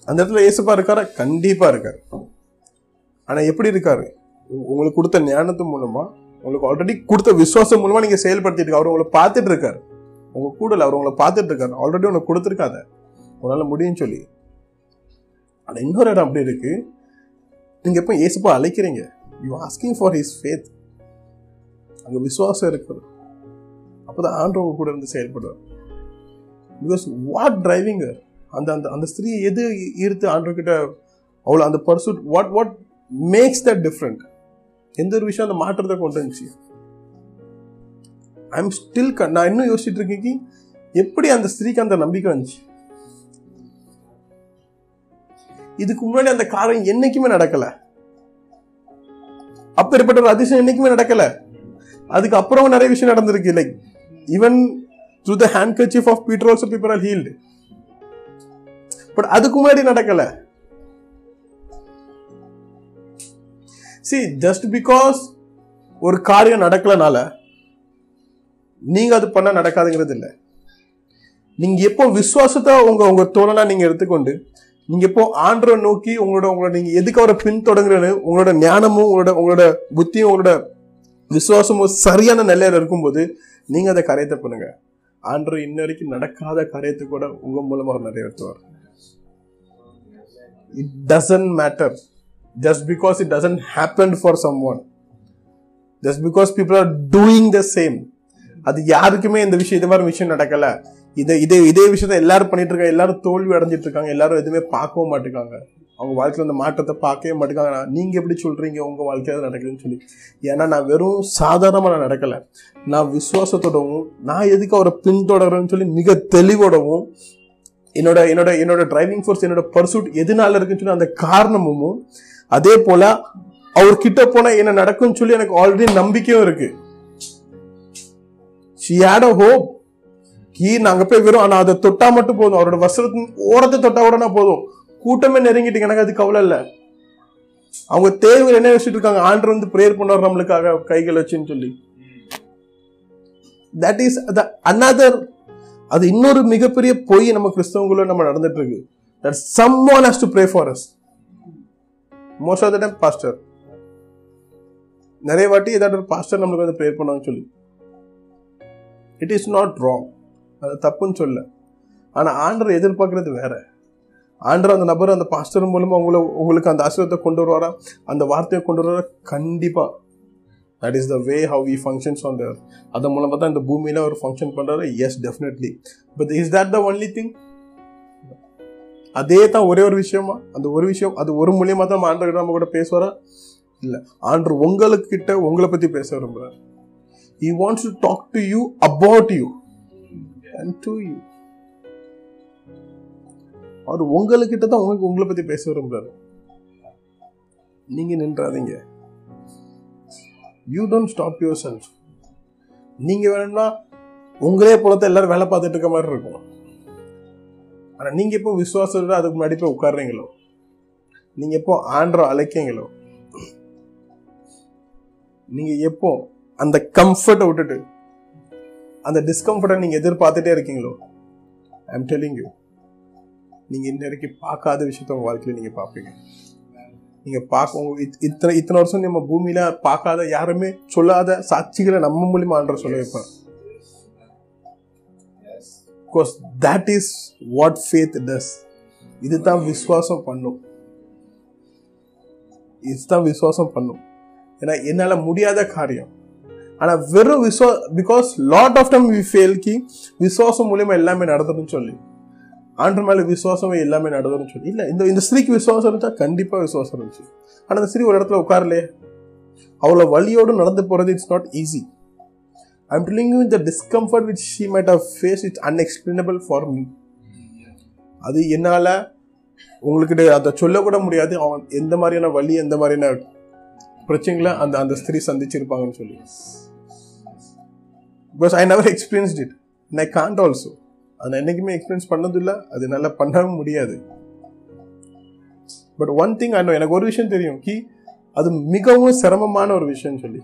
Speaker 1: அந்த இடத்துல ஏசப்பா இருக்காரா? கண்டிப்பா இருக்காரு. ஆனா எப்படி இருக்காரு? உங்களுக்கு கொடுத்த ஞானத்து மூலமா உங்களுக்கு ஆல்ரெடி கொடுத்த விசுவாசம் மூலமா நீங்க செயல்படுத்திட்டு அவர் உங்களை பார்த்துட்டு இருக்காரு. உங்கள் கூட அவர் உங்களை பார்த்துட்டு இருக்காரு ஆல்ரெடி உனக்கு கொடுத்துருக்காத. உன்னால் முடியும்னு சொல்லி. ஆனால் இன்னொரு இடம் அப்படி இருக்கு. நீங்கள் எப்போ ஏசுப்பா அழைக்கிறீங்க? You asking for his faith அங்கே விசுவாசம் இருக்குது அப்போ தான் உங்க கூட இருந்து செயல்படுவார். பிகாஸ் வாட் டிரைவிங் அந்த அந்த அந்த ஸ்திரீ எது ஈர்த்து ஆண்டவர்கிட்ட அவ்வளோ அந்த pursuit what what makes that different எந்த ஒரு விஷயம் அந்த மாற்றத்தை கொண்டு வந்துச்சு? ஐம் ஸ்டில் நான் இன்னும் யோசிச்சுட்டு இருக்கேன் கி, எப்படி அந்த ஸ்திரீக்கு அந்த நம்பிக்கை வந்துச்சு? இதுக்கு முன்னாடி அந்த காரியம் என்னைக்குமே நடக்கல. அப்பேற்பட்ட ஒரு அதிசயம் என்னைக்குமே நடக்கல. அதுக்கு அப்புறம் நிறைய விஷயம் நடந்திருக்கு like even through the handkerchief of Peter also people are healed but அதுக்கு முன்னாடி நடக்கல. சி ஜஸ்ட் பிகாஸ் ஒரு காரியம் நடக்கலனால நீங்கள் அது பண்ணால் நடக்காதுங்கிறது இல்லை. நீங்கள் எப்போ விசுவாசத்தை உங்கள் உங்கள் தோழனாக நீங்கள் எடுத்துக்கொண்டு நீங்கள் எப்போ ஆண்டரை நோக்கி உங்களோட உங்களோட நீங்கள் எதுக்கு அவரை பின்தொடங்குறேன்னு உங்களோட ஞானமும் உங்களோட உங்களோட புத்தியும் உங்களோட விசுவாசமும் சரியான நிலையில் இருக்கும்போது நீங்கள் அதை கரையத்தை பண்ணுங்க. ஆண்டர் இன்ன வரைக்கும் நடக்காத காரியத்தை கூட உங்கள் மூலமாக அவர் நிறைவேற்றுவார். It doesn't matter just because it doesn't happen for someone just because people are doing the same அது யாருக்குமே இந்த விஷயம் இது மாதிரி விஷயம் நடக்கல. இதை இதே இதே விஷயத்த எல்லாரும் பண்ணிட்டு இருக்காங்க. எல்லாரும் தோல்வி அடைஞ்சிட்டு இருக்காங்க. எல்லாரும் எதுவுமே பார்க்கவும் மாட்டேங்காங்க அவங்க வாழ்க்கையில் அந்த மாற்றத்தை பார்க்கவே மாட்டேங்காங்க நீங்க எப்படி சொல்றீங்க? உங்க வாழ்க்கையில நடக்குதுன்னு சொல்லி. ஏன்னா நான் வெறும் சாதாரணமாக நான் நடக்கல. நான் விசுவாசத்தோடவும் நான் எதுக்கு அவரை பின்தொடர்றேன்னு சொல்லி மிக தெளிவோடவும் என்னோட என்னோட என்னோட டிரைவிங் ஃபோர்ஸ் என்னோட பர்சூட் எதனால இருக்குன்னு சொல்லி அந்த காரணமும் அதே போல அவர் போனால் என்ன நடக்கும்னு சொல்லி எனக்கு ஆல்ரெடி நம்பிக்கையும் இருக்குது ஷி ஹேட் அ ஹோப் கீ நாங்க போய் வெறும் ஆனா அதை தொட்டா மட்டும் போதும். அவரோட வசனத்தின் ஓரத்தை தொட்டா கூட போதும். கூட்டமே நெருங்கிட்டு எனக்கு அது கவலை இல்ல. அவங்க தேவை என்ன வச்சுட்டு இருக்காங்க? ஆண்டர் வந்து ப்ரேயர் பண்ணுவார் நம்மளுக்காக கைகள் வச்சுன்னு சொல்லி. தட் இஸ் த அனதர் அது இன்னொரு மிகப்பெரிய பொய் நம்ம கிறிஸ்தவங்கள நம்ம நடந்துட்டு இருக்கு. That someone has to pray for us most of the time pastor நிறைய வாட்டி ஏதாவது பாஸ்டர் நம்மளுக்கு வந்து ப்ரேயர் பண்ணுவாங்கன்னு சொல்லி. இட் இஸ் நாட் ராங் அது தப்புன்னு சொல்ல ஆனால் ஆண்டரை எதிர்பார்க்கறது வேற. ஆண்டர் அந்த நபர் அந்த பாஸ்டர் மூலமாக உங்களை உங்களுக்கு அந்த ஆசீர்வாதத்தை கொண்டு வருவாரா? அந்த வார்த்தையை கொண்டு வருவாரா? கண்டிப்பாக that is the way how we functions on their அதன் மூலமாக தான் இந்த பூமியில் ஒரு ஃபங்க்ஷன் பண்ணுறாரு yes definitely but is that the only thing அதே தான் ஒரே ஒரு விஷயமா? அந்த ஒரு விஷயம் அது ஒரு மூலியமாக தான் ஆண்டர் நம்ம கூட பேசுவாரா? இல்லை. ஆண்டர் உங்களுக்கிட்ட உங்களை பற்றி பேச விரும்புறாரு. He wants to talk to you about you and to you. அவர் உங்களுக்கிட்ட தான் உங்களுக்கு உங்களை பத்தி பேச விரும்புறாரு. நீங்க நின்றாதீங்க. You don't stop yourself நீங்க வேணும்னா உங்களே போலத்தான் எல்லாரும் வேலை பார்த்துட்டு இருக்க மாதிரி இருக்கும். ஆனா நீங்க எப்போ விசுவாசம் அதுக்கு முன்னாடி போய் உட்காடுறீங்களோ நீங்க எப்போ ஆண்டரை அழைக்கீங்களோ நீங்க எப்போ அந்த கம்ஃபர்ட்டை விட்டுட்டு அந்த டிஸ்கம்ஃபர்ட்டை நீங்க எதிர்பார்த்துட்டே இருக்கீங்களோ ஐம் டெல்லிங் யூ நீங்க இன்ன வரைக்கும் பார்க்காத விஷயத்த உங்க வாழ்க்கையில நீங்க பார்ப்பீங்க. நீங்க பார்க்க இத்- இத்தனை இத்தனை வருஷம் நம்ம பூமியில பார்க்காத யாருமே சொல்லாத சாட்சிகளை நம்ம மூலியமா ஆண்டர் சொல்ல வைப்பார். Because that is what faith does இதுதான் விசுவாசம் பண்ணும். இதுதான் விசுவாசம் பண்ணும். ஏன்னா என்னால முடியாத காரியம் ஆனால் வெறும் விசுவா because lot of time we ஃபெயில்கி விசுவாசம் மூலியமாக எல்லாமே நடந்துடும் சொல்லி. ஆண்டு மேலே விசுவாசமே எல்லாமே நடந்துடும் சொல்லி. இல்லை இந்த இந்த ஸ்திரீக்கு விசுவாசம் இருந்துச்சா? கண்டிப்பாக விசுவாசம் இருந்துச்சு. ஆனால் அந்த ஸ்திரீ ஒரு இடத்துல உட்காரலையே. அவ்வளோ வழியோடு நடந்து போகிறது it's not easy I'm telling you the discomfort which she might have face it's unexplainable for me அது என்னால் உங்களுக்கு அதை சொல்லக்கூட முடியாது. அவன் எந்த மாதிரியான வழி எந்த மாதிரியான பிரச்சனைகளை அந்த அந்த ஸ்திரீ சந்திச்சிருப்பாங்கன்னு சொல்லி. Because I never experienced it I can't also அதை நான் என்னைக்குமே எக்ஸ்பீரியன்ஸ் பண்ணதில்லை. அது நல்லா பண்ணவும் முடியாது. பட் ஒன் திங் ஐ எனக்கு ஒரு விஷயம் தெரியும். கி அது மிகவும் சிரமமான ஒரு விஷயம்னு சொல்லி.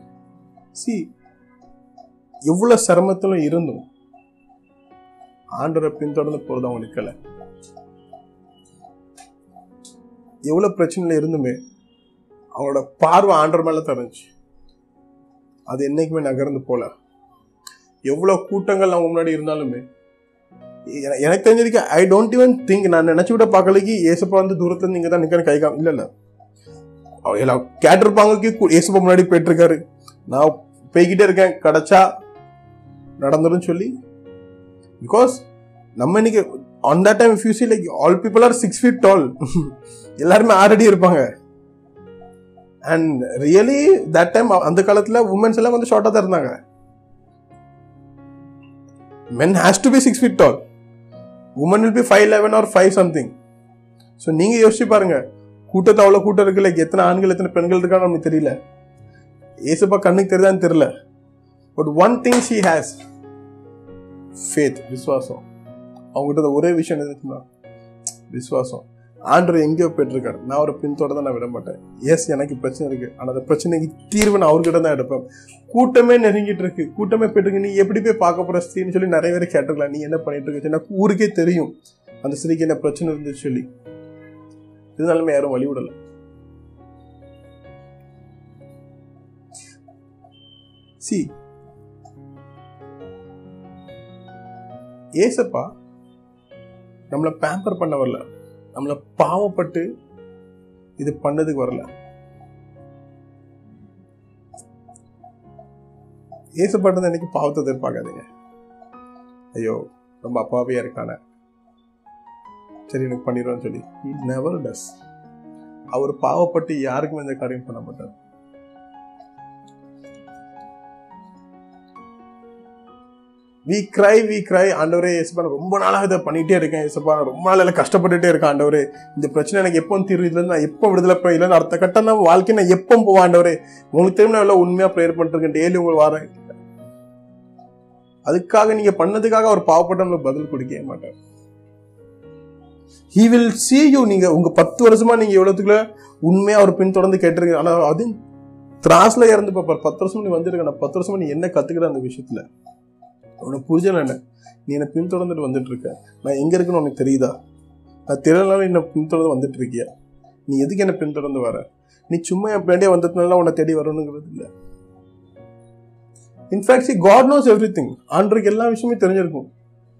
Speaker 1: சி எவ்வளோ சிரமத்திலும் இருந்தும் ஆண்டரை பின்தொடர்ந்து போகிறது அவங்க நிற்கலை எவ்வளோ பிரச்சனையில் இருந்துமே அவங்களோட பார்வை ஆண்டர் மேலே தரஞ்சு அது என்றைக்குமே நகர்ந்து போகலை எவ்வளோ கூட்டங்கள் அவங்க முன்னாடி இருந்தாலுமே. எனக்கு தெரிஞ்சதுக்கு ஐ டோன்ட் ஈவன் திங்க் நான் நினச்சி விட பார்க்கலைக்கு ஏசப்பா வந்து தூரத்தில் நீங்கள் தான் நிக்கணும் கை காம் இல்லை எல்லாம் கேட்டிருப்பாங்க ஏசப்பா முன்னாடி போயிட்டுருக்காரு. நான் போய்கிட்டே இருக்கேன் கிடச்சா நடந்துடும் சொல்லி. பிகாஸ் நம்ம இன்னைக்கு on that time if you see like all people are six feet tall எல்லாருமே ஆல்ரெடி இருப்பாங்க. அண்ட் ரியலி தட் டைம் அந்த காலத்தில் உமன்ஸ் எல்லாம் வந்து ஷார்ட்டாக தான் இருந்தாங்க. Men has to be six feet tall woman will be five eleven or five something so நீங்கள் யோசிச்சு பாருங்கள் கூட்டத்தை அவ்வளோ கூட்டம் இருக்குல்ல? எத்தனை ஆண்கள் எத்தனை பெண்கள் இருக்கான்னு நமக்கு தெரியல. ஏசப்பா கண்ணுக்கு தெரியுதான்னு தெரியல. But one thing she has faith விசுவாசம். அவங்ககிட்ட ஒரே விஷயம் என்ன விசுவாசம். ஆண்டர் எங்கேயோ போயிட்டுருக்காரு. நான் ஒரு தான் நான் விட மாட்டேன். எஸ் எனக்கு பிரச்சனை இருக்குது ஆனால் அந்த பிரச்சனைக்கு தீர்வு நான் அவர்கிட்ட தான் எடுப்பேன். கூட்டமே நெருங்கிட்டு இருக்கு. கூட்டமே போயிட்டு நீ எப்படி போய் பார்க்க போகிற ஸ்திரீன்னு சொல்லி நிறைய பேர் கேட்டிருக்கலாம். நீ என்ன பண்ணிட்டு இருக்க? எனக்கு ஊருக்கே தெரியும். அந்த ஸ்திரீக்கு என்ன பிரச்சனை இருந்துச்சு சொல்லி. இருந்தாலுமே யாரும் வழிவிடலை சி ஏசப்பா நம்மளை பேம்பர் பண்ண வரல. நம்மளை பாவப்பட்டு இது பண்ணதுக்கு வரல. ஏசப்பட்டது அன்னைக்கு பாவத்தை எதிர்பார்க்காதீங்க. ஐயோ ரொம்ப அப்பாவையா இருக்கானே. சரி எனக்கு பண்ணிடுவேன்னு சொல்லி. நெவர் டஸ் அவர் பாவப்பட்டு யாருக்கும் இந்த காரியம் பண்ண மாட்டார். வி கிரை வி கிரை ஆண்டவரே ஏசப்பா நான் ரொம்ப நாளாக இதை பண்ணிகிட்டே இருக்கேன் ஏசப்பா நான் ரொம்ப நாள் கஷ்டப்பட்டுட்டே இருக்கேன் ஆண்டவரே. இந்த பிரச்சனை எனக்கு எப்போ தீர்வு இதுல நான் எப்போ விடுதலை போய் இல்லைன்னு அடுத்த கட்டம் தான் வாழ்க்கை நான் எப்போ போவேன் ஆண்டவரே. உங்களுக்கு தெரியும் நான் எல்லாம் உண்மையாக ப்ரேயர் பண்ணிருக்கேன் டெய்லி உங்களுக்கு வரேன் அதுக்காக நீங்கள் பண்ணதுக்காக அவர் பாவப்பட்டவங்களுக்கு பதில் கொடுக்கவே மாட்டார். ஹி வில் சி யூ நீங்கள் உங்கள் பத்து வருஷமா நீங்கள் எவ்வளோத்துக்குள்ள உண்மையாக அவர் பின் தொடர்ந்து கேட்டிருக்கீங்க. ஆனால் அது திராஸில் இறந்து பார்ப்பார் பத்து வருஷம் நீ வந்திருக்க நான் பத்து வருஷமா நீ என்ன கற்றுக்கிற அந்த விஷயத்துல? உனக்கு புரிஞ்சல என்ன? நீ என்னை பின்தொடர்ந்துட்டு வந்துட்டு இருக்க நான் எங்க இருக்குன்னு உனக்கு தெரியுதா? நான் தெரியலனாலும் என்ன பின்தொடர்ந்து வந்துட்டு இருக்கியா நீ எதுக்கு என்ன பின்தொடர்ந்து வர? நீ சும்மா என் பின்னாடியே வந்ததுனால உன்னை தேடி வரணுங்கிறது இல்லை. In fact see God knows everything ஆண்டருக்கு எல்லா விஷயமும் தெரிஞ்சிருக்கும்.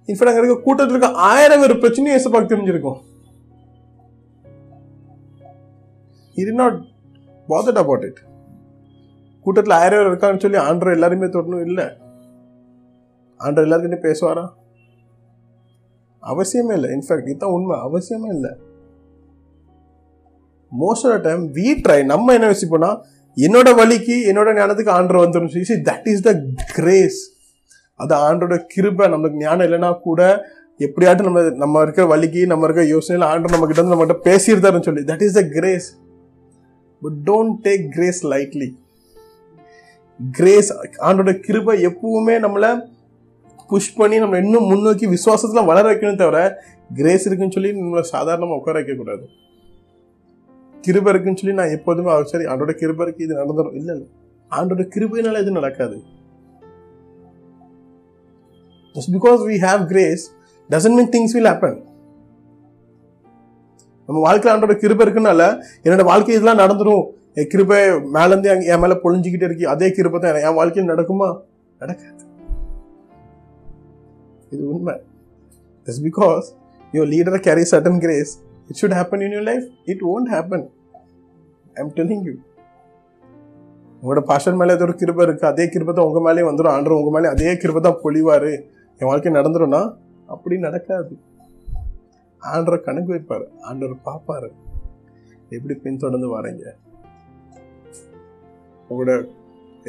Speaker 1: இன்ஃபேக்ட் அங்கே இருக்க கூட்டத்தில் இருக்க ஆயிரம் பேர் பிரச்சனையும் ஏசப்பாக்கு தெரிஞ்சிருக்கும். It not bothered about it கூட்டத்தில் ஆயிரம் பேர் இருக்கான்னு சொல்லி ஆண்டர் எல்லாருமே தொடணும் இல்லை. ஆண்டர் எல்லாருக்கிட்டையும் பேசுவாரா? அவசியமே இல்லை. இன்ஃபேக்ட் இதுதான் உண்மை. அவசியமே இல்லை. Most of time we try நம்ம என்ன யோசிப்போம்னா என்னோட வழிக்கு என்னோட ஞானத்துக்கு ஆண்டர் வந்துடும் சொல்லி தட் இஸ் த கிரேஸ் அது ஆண்டோட கிருபை. நம்மளுக்கு ஞானம் இல்லைன்னா கூட எப்படியாட்டும் நம்ம நம்ம இருக்கிற வழிக்கு நம்ம இருக்கிற யோசனையில் ஆண்டர் நம்ம கிட்ட வந்து நம்மகிட்ட பேசியிருந்தாருன்னு சொல்லி that is the grace but don't take grace lightly grace ஆண்டோட கிருபை எப்பவுமே நம்மளை புஷ் பண்ணி நம்ம இன்னும் முன்னோக்கி விசுவாசத்தில் வளர வைக்கணும் தவிர கிரேஸ் இருக்குன்னு சொல்லி நம்மளை சாதாரணமாக உட்கார வைக்கக்கூடாது கிருபை இருக்குன்னு சொல்லி நான் எப்போதுமே அவர் சரி ஆண்டோட கிருபருக்கு இது நடந்துடும் இல்லை இல்லை. ஆண்டோட கிருபையினால இது நடக்காது. Just because we have grace doesn't mean things will happen நம்ம வாழ்க்கையில் ஆண்டோட கிருபை இருக்குனால என்னோட வாழ்க்கை இதெல்லாம் நடந்துடும் என் கிருபை மேலேருந்து என் மேலே பொழிஞ்சிக்கிட்டே இருக்கு. அதே கிருபை தான் என் வாழ்க்கையில் நடக்குமா? நடக்காது. இது உண்மை. It's because your leader carry certain grace it should happen in your life it won't happen I am telling you உங்களோட பாஷன் மேலே ஏதோ ஒரு கிருபை இருக்குது அதே கிருபை தான் உங்கள் மேலேயே வந்துடும் ஆண்டர் உங்கள் மேலே அதே கிருபை தான் பொழிவாரு. என் வாழ்க்கை நடந்துடும்னா அப்படி நடக்காது. ஆண்டரை கணக்கு வைப்பார். ஆண்டவர் பார்ப்பாரு. எப்படி பின்தொடர்ந்து வரீங்க? உங்களோட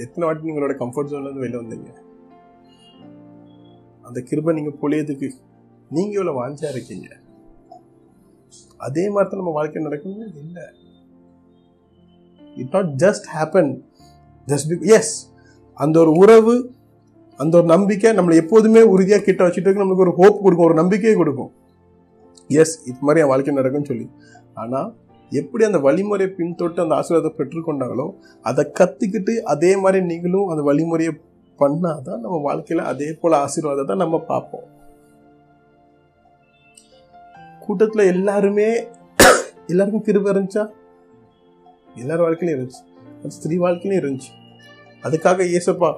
Speaker 1: எத்தனை வாட்டி உங்களோட கம்ஃபர்ட் ஜோன்லேருந்து வெளியில் வந்தீங்க? அந்த கிருபை நீங்கள் பொழியதுக்கு நீங்கள் இவ்வளோ வாஞ்சா இருக்கீங்க. அதே மாதிரி தான் நம்ம வாழ்க்கை நடக்கணும் இல்லை. It not just happen just as அந்த ஒரு உறவு அந்த ஒரு நம்பிக்கை நம்மளை எப்போதுமே உறுதியாக கிட்ட வச்சுட்டு இருக்கு, நம்மளுக்கு ஒரு ஹோப் கொடுக்கும் ஒரு நம்பிக்கையை கொடுக்கும். எஸ் இது மாதிரி என் வாழ்க்கை நடக்கும்னு சொல்லி. ஆனால் எப்படி அந்த வழிமுறையை பின்தொட்டு அந்த ஆசீர்வாதத்தை பெற்றுக்கொண்டாங்களோ அதை கற்றுக்கிட்டு அதே மாதிரி நீங்களும் அந்த வழிமுறையை பண்ணாதான் நம்ம வாழ்க்கையில் அதே போல் ஆசீர்வாதத்தை நம்ம பார்ப்போம். கூட்டத்தில் எல்லாருமே எல்லாருக்கும் கிருபை இருந்துச்சா? எல்லார் வாழ்க்கையிலும் இருந்துச்சு. அது ஸ்திரீ வாழ்க்கையிலும் இருந்துச்சு. அதுக்காக ஏசப்பா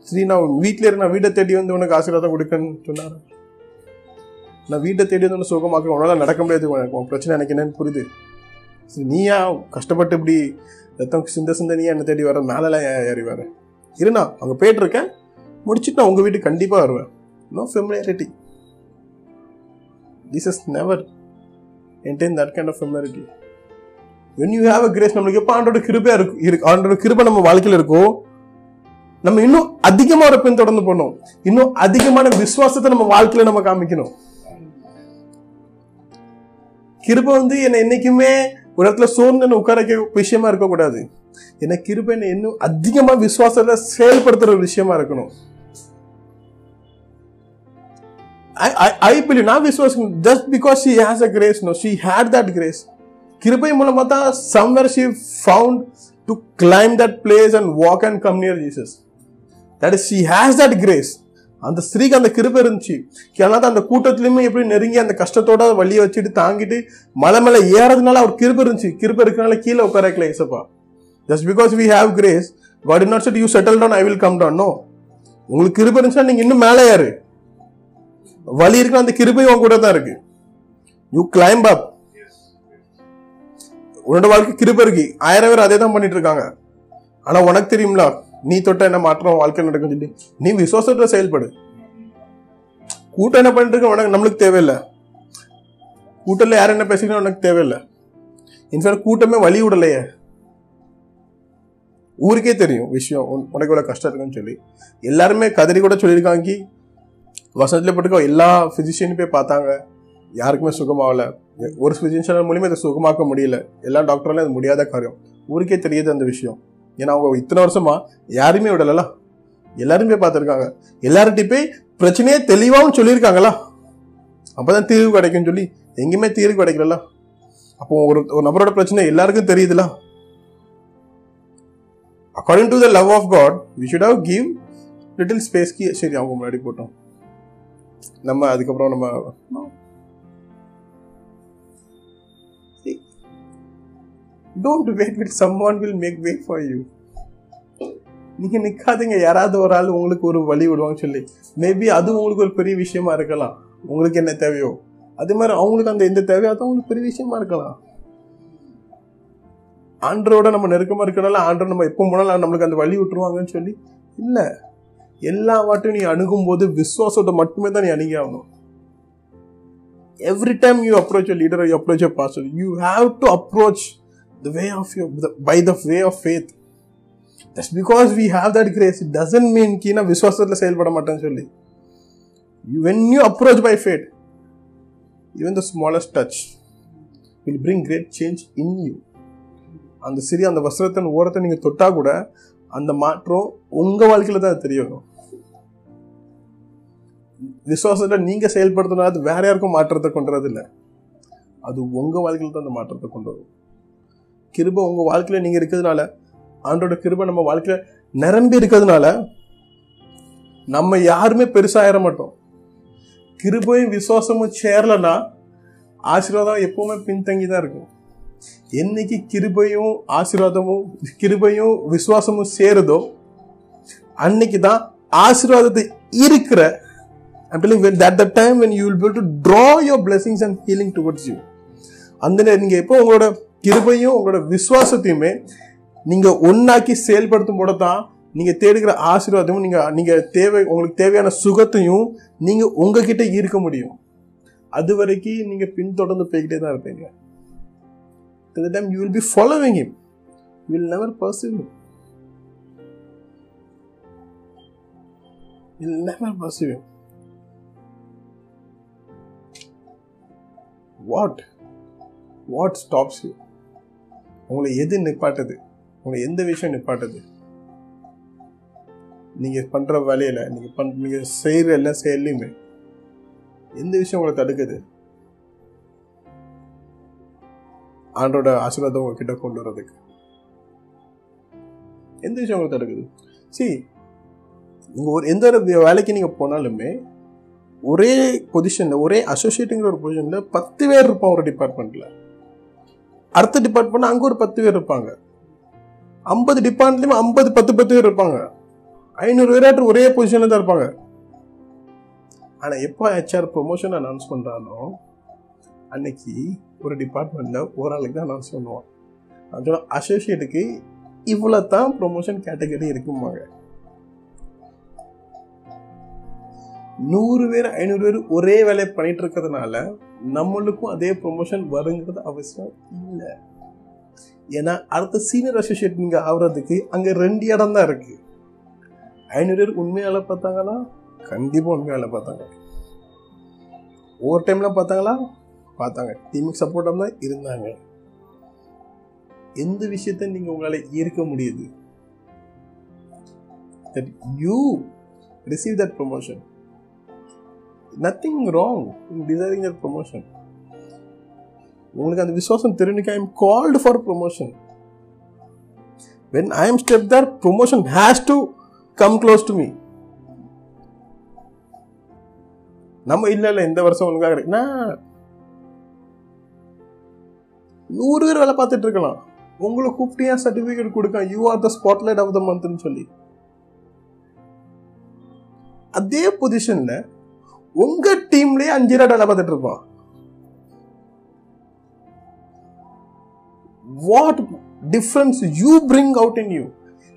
Speaker 1: ஸ்ரீ நான் வீட்டில் இருந்து நான் வீட்டை தேடி வந்து உனக்கு ஆசீர்வாதம் கொடுக்கன்னு சொன்னார். நான் வீட்டை தேடி வந்து உனக்கு சுகமாக்க உன்னால நடக்க முடியாது. உனக்கு பிரச்சனை எனக்கு என்னன்னு புரியுது. சரி, நீயா கஷ்டப்பட்டு இப்படி ரத்தம் சிந்த சிந்த நீயா என்ன தேடி வர மேலெல்லாம் ஏறி வர? இருண்ணா அங்கே போயிட்டுருக்கேன் முடிச்சுட்டு நான் உங்கள் வீட்டுக்கு கண்டிப்பாக வருவேன். No familiarity this is never entertain that kind of familiarity when you have a grace நம்மளுக்கு எப்போ ஆண்டோட கிருபையா இருக்கும் இருக்கு ஆண்டோட கிருபை நம்ம வாழ்க்கையில் இருக்கும் நம்ம இன்னும் அதிகமாக ஒரு பின்தொடர்ந்து போகணும். இன்னும் அதிகமான விசுவாசத்தை நம்ம வாழ்க்கையில் நம்ம காமிக்கணும். கிருபை வந்து என்னை என்னைக்குமே ஒரு இடத்துல சோர்ந்துன்னு உட்கார விஷயமா இருக்கக்கூடாது ஏன்னா கிருபை இன்னும் அதிகமாக விசுவாசத்தில் செயல்படுத்துகிற ஒரு விஷயமா இருக்கணும் ஐ பிலீவ் நான் விசுவாசிக்கணும் just because she has a grace no she had that grace கிருபை மூலமாக தான் somewhere she found to climb that place and walk and come near Jesus that is she has that grace அந்த ஸ்திரீக்கு அந்த கிருப இருந்துச்சு. ஏன்னா அந்த கூட்டத்திலுமே எப்படி நெருங்கி அந்த கஷ்டத்தோட வழியை வச்சுட்டு தாங்கிட்டு மலை மேலே ஏறதுனால அவர் கிருப இருந்துச்சு. கிருப இருக்கனால கீழே உட்கார வைக்கல ஏசப்பா just because we have grace God in not said you settle down I will come down no உங்களுக்கு கிருப இருந்துச்சுன்னா நீங்க இன்னும் மேலே ஏறு. வழி இருக்கிற அந்த கிருபை உன் கூட தான் இருக்கு. யூ கிளைம்ப் அப் உன்னோட வாழ்க்கை கிருப இருக்கு. ஆயிரம் பேர் அதே தான் பண்ணிட்டு இருக்காங்க. ஆனா உனக்கு தெரியும்ல நீ தொட்ட என்ன மாற்றம் வாழ்க்கை நடக்கும் சொல்லி. நீ விசுவாசத்தில் செயல்படு. கூட்டம் என்ன பண்ணிட்டு இருக்க உனக்கு நம்மளுக்கு தேவையில்லை. கூட்டத்தில் யார் என்ன பேசிக்கணும் உனக்கு தேவையில்லை. இன்ஃபேக்ட் கூட்டமே வழி விடலையே. ஊருக்கே தெரியும் விஷயம். உனக்கு இவ்வளோ கஷ்டம் இருக்குன்னு சொல்லி. எல்லாருமே கதறி கூட சொல்லியிருக்காங்க வசனத்தில் போட்டுக்கோ எல்லா ஃபிசிஷியனும் போய் பார்த்தாங்க. யாருக்குமே சுகமாகலை. ஒரு ஃபிசிஷியன் மூலியமா இதை சுகமாக்க முடியல. எல்லா டாக்டராலும் அது முடியாத காரியம். ஊருக்கே தெரியுது அந்த விஷயம். ஏன்னா அவங்க இத்தனை வருஷமா யாருமே விடலல? எல்லாரும் போய் பார்த்துருக்காங்க. எல்லார்கிட்டையும் போய் பிரச்சனையே தெளிவாகவும் சொல்லியிருக்காங்களா அப்பதான் தீர்வு கிடைக்கும்னு சொல்லி எங்கேயுமே தீர்வு கிடைக்கல அப்போ ஒரு ஒரு நபரோட பிரச்சனை எல்லாருக்கும் தெரியுதுல? According to the love of God we should have give little ஸ்பேஸ்க்கு சரி அவங்க முன்னாடி போட்டோம். நம்ம அதுக்கப்புறம் நம்ம don't wait with someone will make way for you நீங்கள் நிற்காதீங்க யாராவது ஒரு ஆள் உங்களுக்கு ஒரு வழி விடுவாங்க சொல்லி. மேபி அது உங்களுக்கு ஒரு பெரிய விஷயமா இருக்கலாம். உங்களுக்கு என்ன தேவையோ. அதே மாதிரி அவங்களுக்கு அந்த எந்த தேவையோ அது அவங்களுக்கு பெரிய விஷயமா இருக்கலாம். ஆண்டரோட நம்ம நெருக்கமாக இருக்கிறனால ஆண்டர் நம்ம எப்போ போனாலும் நம்மளுக்கு அந்த வழி விட்டுருவாங்கன்னு சொல்லி. இல்லை. எல்லா வாட்டையும் நீ அணுகும் போது விசுவாசத்தை மட்டுமே தான் நீ அணுகி ஆகணும் every time you approach leader you approach pastor you have to approach the way of you by the way of faith just because we have that grace it doesn't mean கி விசுவாசத்தில் செயல்பட மாட்டேன்னு சொல்லி you when you approach by faith even the smallest touch will bring great change in you அந்த சிறிய அந்த வஸ்திரத்தின் ஓரத்தை நீங்கள் தொட்டா கூட அந்த மாற்றம் உங்க வாழ்க்கையில தான் தெரிய வரும். விசுவாசத்தை நீங்க செயல்படுத்தினா அது வேற யாருக்கும் மாற்றத்தை கொண்டு இல்லை அது உங்க வாழ்க்கையில தான் அந்த மாற்றத்தை கொண்டு வரும். கிருபை உங்க வாழ்க்கையில நீங்க இருக்கிறதுனால ஆண்டோட கிருபை நம்ம வாழ்க்கையில நிரம்பி இருக்கிறதுனால நம்ம யாருமே பெருசாகிட மாட்டோம். கிருபையும் விசுவாசமும் சேரலன்னா ஆசீர்வாதம் எப்பவுமே பின்தங்கி தான் இருக்கும். என்னைக்கு கிருபையும் ஆசீர்வாதமும் கிருபையும் விசுவாசமும் சேருதோ அன்னைக்கு தான் ஆசீர்வாதத்தை இருக்கிற I'm telling when when that the time when you will be able to draw your blessings and அந்த நேரம் நீங்க எப்போ உங்களோட கிருபையும் உங்களோட விசுவாசத்தையுமே நீங்க ஒன்னாக்கி செயல்படுத்தும் போது தான் நீங்க தேடுகிற ஆசீர்வாதமும் நீங்க நீங்க தேவை உங்களுக்கு தேவையான சுகத்தையும் நீங்க உங்ககிட்ட ஈர்க்க முடியும். அது வரைக்கும் நீங்க பின்தொடர்ந்து போய்கிட்டே தான் இருப்பீங்க. Till time time you will be following him. You never pursue pursue him. You will never pursue him. உங்களை எது நிப்பாட்டுது? உங்களை எந்த விஷயம் நிப்பாட்டுது? நீங்கள் பண்ணுற வேலையில் நீங்கள் பண் நீங்கள் செய்கிற எல்லா செயல்லையுமே எந்த விஷயம் உங்களை தடுக்குது? ஆண்டோட ஆசீர்வாதம் உங்ககிட்ட கொண்டு வர்றதுக்கு. எந்த விஷயம் உங்களை தடுக்குது? சி நீங்க ஒரு எந்த ஒரு வேலைக்கு நீங்கள் போனாலுமே ஒரே பொசிஷனில் ஒரே அசோசியேட்டுங்கிற ஒரு பொசிஷனில் பத்து பேர் இருப்பான் ஒரு டிபார்ட்மெண்ட்டில் அடுத்த டிபார்ட்மெண்ட் அங்கே ஒரு பத்து பேர் இருப்பாங்க. ஐம்பது டிபார்ட்மெண்ட்லேயும் ஐம்பது பத்து பத்து பேர் இருப்பாங்க. ஐநூறு பேராட்டு ஒரே பொசிஷனில் தான் இருப்பாங்க. ஆனால் எப்போ ஹெச்ஆர் ப்ரொமோஷன் அனௌன்ஸ் பண்ணுறானோ அன்னைக்கு ஒரு டிபார்ட்மெண்ட்டில் ஒரு ஆளுக்கு தான் அனௌன்ஸ் பண்ணுவான் அதோட அசோசியேட்டுக்கு இவ்வளோ தான் ப்ரொமோஷன் கேட்டகரி இருக்குமாங்க நூறு பேர் ஐநூறு பேர் ஒரே வேலையை பண்ணிட்டு இருக்கிறதுனால நம்மளுக்கும் அதே ப்ரொமோஷன் வருங்கிறது அவசியம் இல்லை. ஏன்னா அடுத்த சீனியர் அசோசியேட் நீங்கள் ஆகுறதுக்கு அங்கே ரெண்டு இடம் தான் இருக்கு. ஐநூறு பேர் உண்மையால் பார்த்தாங்களா? கண்டிப்பாக உண்மையால் பார்த்தாங்க. ஓவர் டைமில் பார்த்தாங்களா? பார்த்தாங்க. டீமுக்கு சப்போர்ட்டாக தான் இருந்தாங்க. எந்த விஷயத்த நீங்கள் உங்களால் ஈர்க்க முடியுது? That you receive that promotion nothing wrong in desiring your promotion உங்களுக்கு அந்த விசுவாசம் தெரிஞ்சுக்க I am called for promotion when I am step there promotion has to come close to me நம்ம இல்லை இல்லை இந்த வருஷம் உனக்காக கிடைக்குன்னா நூறு பேர் வேலை பார்த்துட்டு இருக்கலாம். உங்களை கூப்பிட்டு ஏன் சர்டிஃபிகேட் கொடுக்க? You are the spotlight of the மந்த்னு சொல்லி. அதே பொசிஷனில் உங்க டீம்லயே அஞ்சு பேர் வேலை பார்த்துட்டு what difference you bring out in you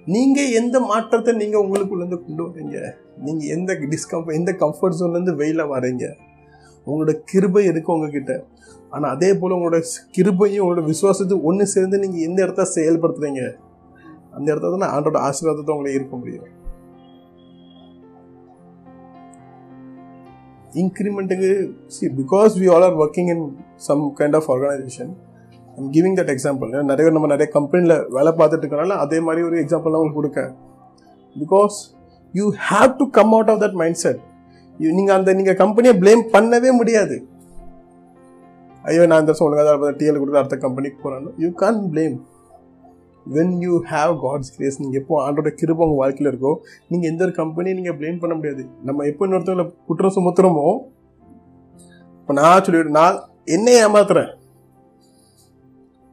Speaker 1: நீங்க எந்த மாற்றத்தை நீங்க உங்களுக்குள்ளேருந்து கொண்டு வரீங்க? நீங்க எந்த டிஸ்கம்ஃபர்ட் எந்த கம்ஃபர்ட் ஜோன்ல வெயில வரீங்க? உங்களோட கிருபை இருக்கு உங்ககிட்ட. ஆனால் அதே போல் உங்களோட கிருபையும் உங்களோட விசுவாசத்தையும் ஒன்று சேர்ந்து நீங்கள் எந்த இடத்த செயல்படுத்துறீங்க? அந்த இடத்துல தான் ஆண்டோட ஆசீர்வாதத்தை உங்களை இருக்க முடியும். இன்க்ரிமெண்ட்டுக்கு see because we all are working in some kind of organisation I'm giving that example நிறைய பேர் நம்ம நிறைய கம்பெனியில் வேலை பார்த்துட்டு இருக்கனால அதே மாதிரி ஒரு எக்ஸாம்பிள் நான் உங்களுக்கு கொடுக்கேன் because you have to come out of that mindset நீங்கள் அந்த நீங்கள் கம்பெனியை ப்ளேம் பண்ணவே முடியாது. ஐயோ நான் இந்த சொல்லுங்க டிஎல் கொடுத்து அடுத்த கம்பெனிக்கு போகிறேன்னு you can blame when you have God's grace நீங்கள் எப்போ ஆண்டோட கிருப உங்கள் வாழ்க்கையில் இருக்கோ நீங்கள் எந்த ஒரு கம்பெனியும் நீங்கள் ப்ளேம் பண்ண முடியாது. நம்ம எப்போ இன்னொருத்தவங்களை குற்றம் சுமத்துறோமோ இப்போ நான் சொல்லிவிடு நான் என்னை ஏமாத்துறேன்.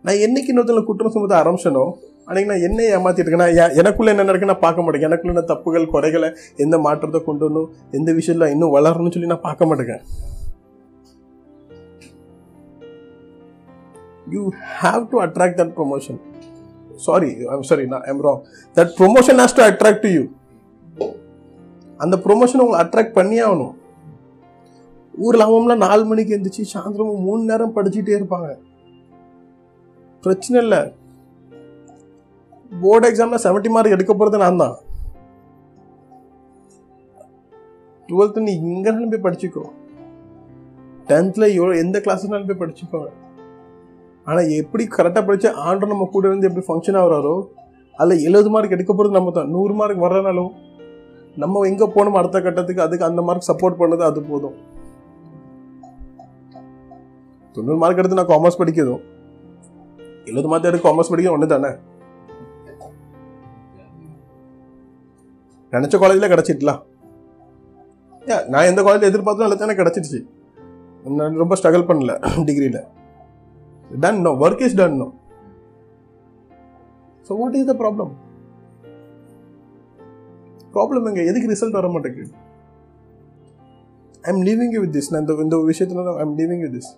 Speaker 1: நான் என்னைக்கு இன்னொருத்தவங்களை குற்றம் சுமத்த ஆரம்பிச்சனோ அன்றைக்கி நான் என்ன ஏமாத்திட்டு இருக்கேன். நான் என்ன நடக்குன்னு நான் பார்க்க மாட்டேங்க எனக்குள்ள என்ன தப்புகள் குறைகளை எந்த மாற்றத்தை கொண்டு வரணும் எந்த விஷயத்தில் இன்னும் வளரணும்னு சொல்லி நான் பார்க்க மாட்டேங்க. You have to attract that promotion sorry I'm sorry நான் I'm wrong that promotion has to attract to you அந்த ப்ரொமோஷன் உங்களை அட்ராக்ட் பண்ணியே ஆகணும். ஊரில் அவங்களாம் நாலு மணிக்கு எழுந்திரிச்சு சாயந்தரம் மூணு நேரம் படிச்சுட்டே இருப்பாங்க. பிரச்சனை இல்லை. போர்டு எக்ஸாமில் செவன்ட்டி மார்க் எடுக்க போகிறது நான் தான். டுவெல்த்து நீ எங்கேனாலும் போய் படிச்சுக்கோ. டென்த்தில் எவ்வளோ எந்த கிளாஸ்னாலும் போய் படிச்சுக்கோங்க. ஆனால் எப்படி கரெக்டாக படித்து ஆண்டு நம்ம கூட இருந்து எப்படி ஃபங்க்ஷன் ஆகிறாரோ அதில் எழுபது மார்க் எடுக்க போகிறது நம்ம தான். நூறு மார்க் வரனாலும் நம்ம எங்கே போனோம் அடுத்த கட்டத்துக்கு அதுக்கு அந்த மார்க் சப்போர்ட் பண்ணது அது போதும். தொண்ணூறு மார்க் எடுத்து நான் காமர்ஸ் படிக்கிறதும் எழுபது மார்க் எடுத்து காமர்ஸ் படிக்கிறது ஒன்று தானே? நினச்ச காலேஜில் கிடச்சிட்டலாம் நான் எந்த காலேஜில் எதிர்பார்த்தோம் எல்லாத்தானே தானே கிடச்சிடுச்சு நான் ரொம்ப ஸ்ட்ரகிள் பண்ணல டிகிரியில் done no work is done no so what is the problem problem எங்க? எதுக்கு ரிசல்ட் வர மாட்டேங்குது? I am leaving you with this நான் இந்த இந்த விஷயத்துல I am leaving you this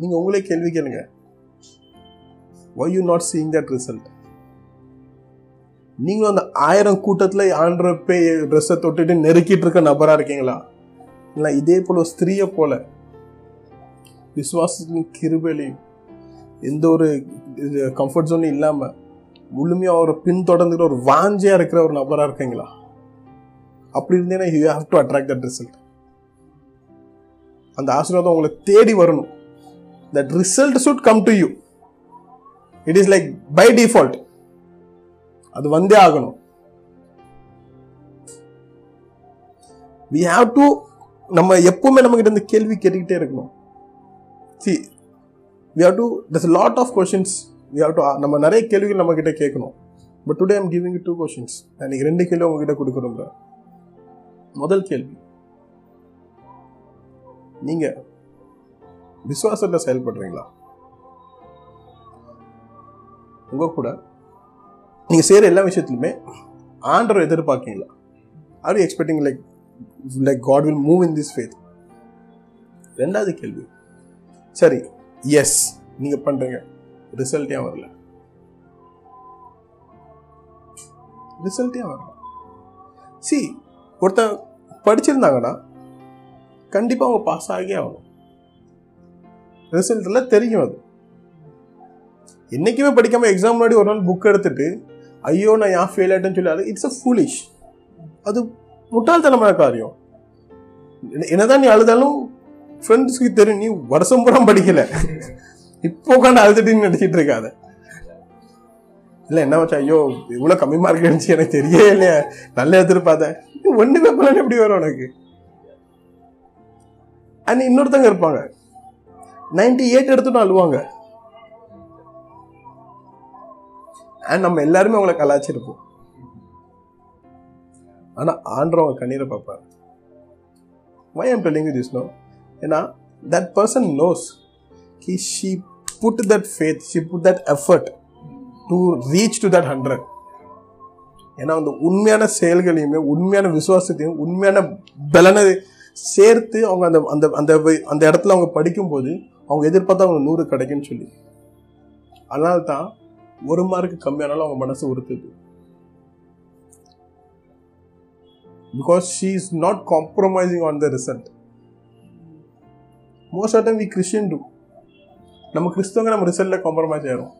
Speaker 1: நீங்கள் உங்களே கேள்வி கேளுங்க. Why you not seeing that result நீங்களும் அந்த ஆயிரம் கூட்டத்தில் ஆண்ட பே ட்ரெஸ்ஸை தொட்டுட்டு நெருக்கிட்டு இருக்க நபராக இருக்கீங்களா? இல்லை இதே போல ஸ்திரீயை போல. விசுவாசத்தின் கிருபலையும் எந்த ஒரு கம்ஃபர்ட் ஜோனும் இல்லாமல் முழுமையாக அவரை பின்தொடர்ந்துக்கிற ஒரு வாஞ்சியாக இருக்கிற ஒரு நபராக இருக்கீங்களா? அப்படி இருந்தேன்னா you have to attract that result அந்த ஆசீர்வாதம் உங்களை தேடி வரணும். That result should come to you it is like by default அது வந்தே ஆகணும். வி ஹாவ் டு நம்ம எப்பவுமே நம்ம கிட்ட இந்த கேள்வி கேட்டுக்கிட்டே இருக்கணும். See we have to thus lot of questions we have to நம்ம நிறைய கேள்விகள் நம்ம கிட்ட கேட்கணும். But today I'm giving two questions இன்னைக்கு ரெண்டு கேள்வி உங்ககிட்ட கொடுக்குறோம் முதல் கேள்வி. நீங்க விசுவாசத்தில் செயல்படுறீங்களா? உங்க கூட நீங்க செய்யற எல்லா விஷயத்துலையுமே ஆண்டரை எதிர்பார்க்கீங்களா? Are you expecting like like God will move in this faith ரெண்டாவது கேள்வி. சரி எஸ் நீங்க பண்றீங்க. ரிசல்ட் ஏன் வரல? ரிசல்ட் ஏன் வரல? சி ஒருத்தன் படிச்சிருந்தாங்கன்னா கண்டிப்பா அவங்க பாஸ் ஆகியே ஆகணும். ரிசல்ட்ல தெரியும் அது. என்னைக்குமே படிக்காமல் எக்ஸாம் முன்னாடி ஒரு நாள் புக் எடுத்துட்டு ஐயோ நான் ஏன் ஃபெயில் ஆகிட்டேன்னு சொல்லி அது இட்ஸ் அ ஃபூலிஷ் அது முட்டாள்தனமான காரியம். என்னதான் நீ அழுதாலும் ஃப்ரெண்ட்ஸ்க்கு தெரியும் நீ வருஷம் பூரா படிக்கல. இப்போ உட்காந்து அழுதுட்டு நடிச்சிட்டு இருக்காத. இல்ல என்ன வச்சா ஐயோ இவ்வளவு கம்மி மார்க் இருந்துச்சு எனக்கு தெரியவே இல்லையா. நல்லா எதிர்பார்த்தேன் இது ஒண்ணுமே பண்ணல எப்படி வரும் உனக்கு? அண்ட் இன்னொருத்தங்க இருப்பாங்க. 98 எயிட் எடுத்துட்டு அழுவாங்க. அண்ட் நம்ம எல்லாருமே அவங்கள கலாச்சிருப்போம் ஆனா ஆண்டவங்க கண்ணீரை பார்ப்பாரு. Why I'm telling this no ஏன்னா that person knows he she put that faith she put that effort to reach to that hundred ஏன்னா அந்த உண்மையான செயல்களையுமே உண்மையான விசுவாசத்தையும் உண்மையான பலனை சேர்த்து அவங்க அந்த அந்த அந்த வை- அந்த இடத்துல அவங்க படிக்கும்போது அவங்க எதிர்பார்த்தா அவங்க நூறு கிடைக்குன்னு சொல்லி. அதனால தான் ஒரு மார்க்கு கம்மியானாலும் அவங்க மனசு உறுத்துது. Because she is not compromising on the result most of time we Christian too நம்ம கிறிஸ்தவங்க நம்ம ரிசல்ட்ல காம்ப்ரமைஸ் ஆயிரும்.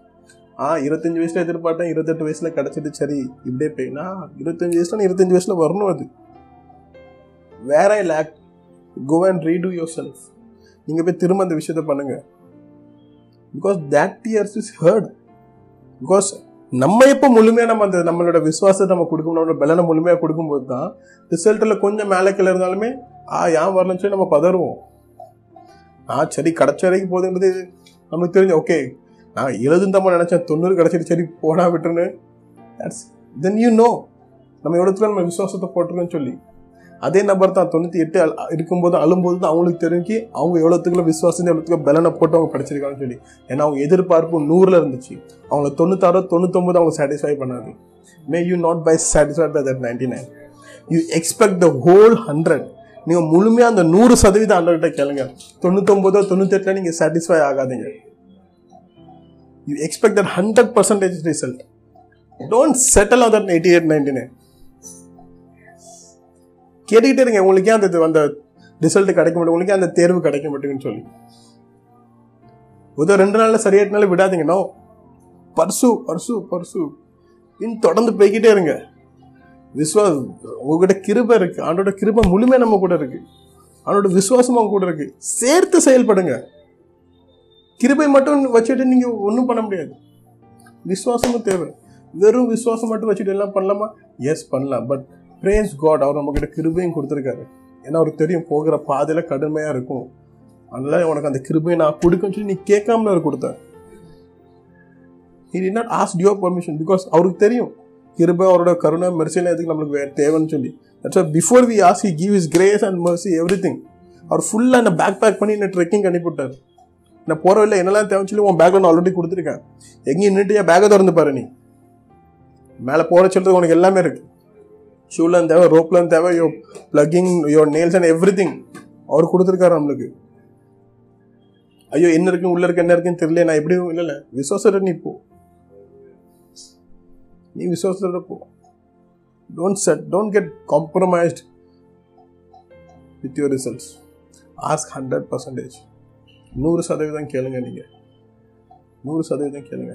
Speaker 1: ஆ இருபத்தஞ்சு வயசுல எதிர்பார்த்தேன் இருபத்தெட்டு வயசுல கிடைச்சிட்டு சரி இப்படியே போயினா இருபத்தஞ்சு வயசுல இருபத்தஞ்சு வயசுல வரணும் அது. வேற I lake go and redo your self நீங்க போய் திரும்ப அந்த விஷயத்த பண்ணுங்க. Because that years is hurt because நம்ம எப்போ முழுமையாக நம்ம அந்த நம்மளோட விசுவாசத்தை நம்ம கொடுக்கணும் நம்மளோட பலனை முழுமையாக கொடுக்கும்போது தான் ரிசல்ட்டில் கொஞ்சம் மேலே கீழே இருந்தாலுமே ஆ ஏன் வரலன்னு சொல்லி நம்ம பதறுவோம். நான் சரி கிடைச்ச வரைக்கும் போதுன்றது நமக்கு தெரிஞ்சு ஓகே நான் எழுதுன்னு தான் நினச்சேன் தொண்ணூறு கிடச்சிட்டு சரி போனா விட்டுருன்னு. தென் யூ நோ நம்ம இடத்துல நம்ம விசுவாசத்தை போட்டிருக்கோன்னு சொல்லி. அதே நபர் தான் தொண்ணூற்றி எட்டு அல் இருக்கும்போது அழும்போது தான் அவங்களுக்கு தெரிஞ்சு அவங்க எவ்வளோத்துக்குள்ள விசுவாசம் எவ்வளோத்துக்குள்ள பலனை போட்டு அவங்க படிச்சிருக்காங்கன்னு சொல்லி. ஏன்னா அவங்க எதிர்பார்ப்பு நூறில் இருந்துச்சு. அவங்கள தொண்ணூத்தாறு தொண்ணூத்தொம்பது அவங்க சாட்டிஸ்ஃபை பண்ணாது may you not be satisfied by that ninety nine you expect the whole hundred நீங்கள் முழுமையாக அந்த நூறு சதவீதம் ஆண்டவர்கிட்ட கேளுங்க. தொண்ணூத்தொம்போதோ தொண்ணூத்தெட்டில் நீங்கள் சாட்டிஸ்ஃபை ஆகாதீங்க. You expect that hundred percentage result don't settle on that eighty eight ninety nine கேட்டுக்கிட்டே இருங்க. உங்களுக்கு அந்த அந்த ரிசல்ட் கிடைக்க மாட்டேங்க உங்களுக்கு அந்த தேர்வு கிடைக்க மாட்டேங்குன்னு சொல்லி. உதவ ரெண்டு நாளில் சரியாயிட்டனால விடாதீங்க. No pursue pursue pursue. இன்னும் தொடர்ந்து போய்கிட்டே இருங்க. விஸ்வா உங்ககிட்ட கிருபை இருக்கு. ஆண்டோட கிருபை முழுமையாக நம்ம கூட இருக்கு. அவனோட விசுவாசம் அவங்க கூட இருக்கு. சேர்த்து செயல்படுங்க. கிருபை மட்டும் வச்சுட்டு நீங்க ஒன்றும் பண்ண முடியாது. விசுவாசமும் தேவை. வெறும் விசுவாசம் மட்டும் வச்சுட்டு எல்லாம் பண்ணலாமா? எஸ் பண்ணலாம். பட் பிரேஸ் காட் அவர் நம்மக்கிட்ட கிருபையும் கொடுத்துருக்காரு. ஏன்னா அவருக்கு தெரியும் போகிற பாதையில கடுமையா இருக்கும். அதனால உனக்கு அந்த கிருபையை நான் கொடுக்கன்னு சொல்லி நீ கேட்காமல அவர் கொடுத்தார். He did not ask your permission because அவருக்கு தெரியும். கிருபை அவரோட கருணை மெர்சிலாம் எதுக்கு நம்மளுக்கு வேறு தேவைன்னு சொல்லி. That's before we ask he give is grace and mercy every thing அவர் ஃபுல்லாக என்ன பேக் பேக் பண்ணி என்ன ட்ரெக்கிங் அனுப்பிவிட்டார். நான் போகிற வழியில் என்னெல்லாம் தேவைன்னு சொல்லி உன் பேக்கில் நான் ஆல்ரெடி கொடுத்துருக்கேன். எங்கேயும் நின்றுட்டு என் பேக்கை திறந்து பாரு நீ. மேலே போகிற சொல்றது உனக்கு எல்லாமே இருக்குது ஷூலாம் தேவை ரோப்லாம் தேவை you plucking your nails and every thing அவர் கொடுத்துருக்காரு நம்மளுக்கு. ஐயோ என்ன இருக்கு உள்ள இருக்கு என்ன இருக்குன்னு தெரியல நான் எப்படியும் இல்லை இல்லை இப்போ நீ போ நீ விசுவாசத்தோட போ don't set don't get compromised with your results ask hundred percentage நூறு சதவீதம் கேளுங்க நீங்கள் நூறு சதவீதம் கேளுங்க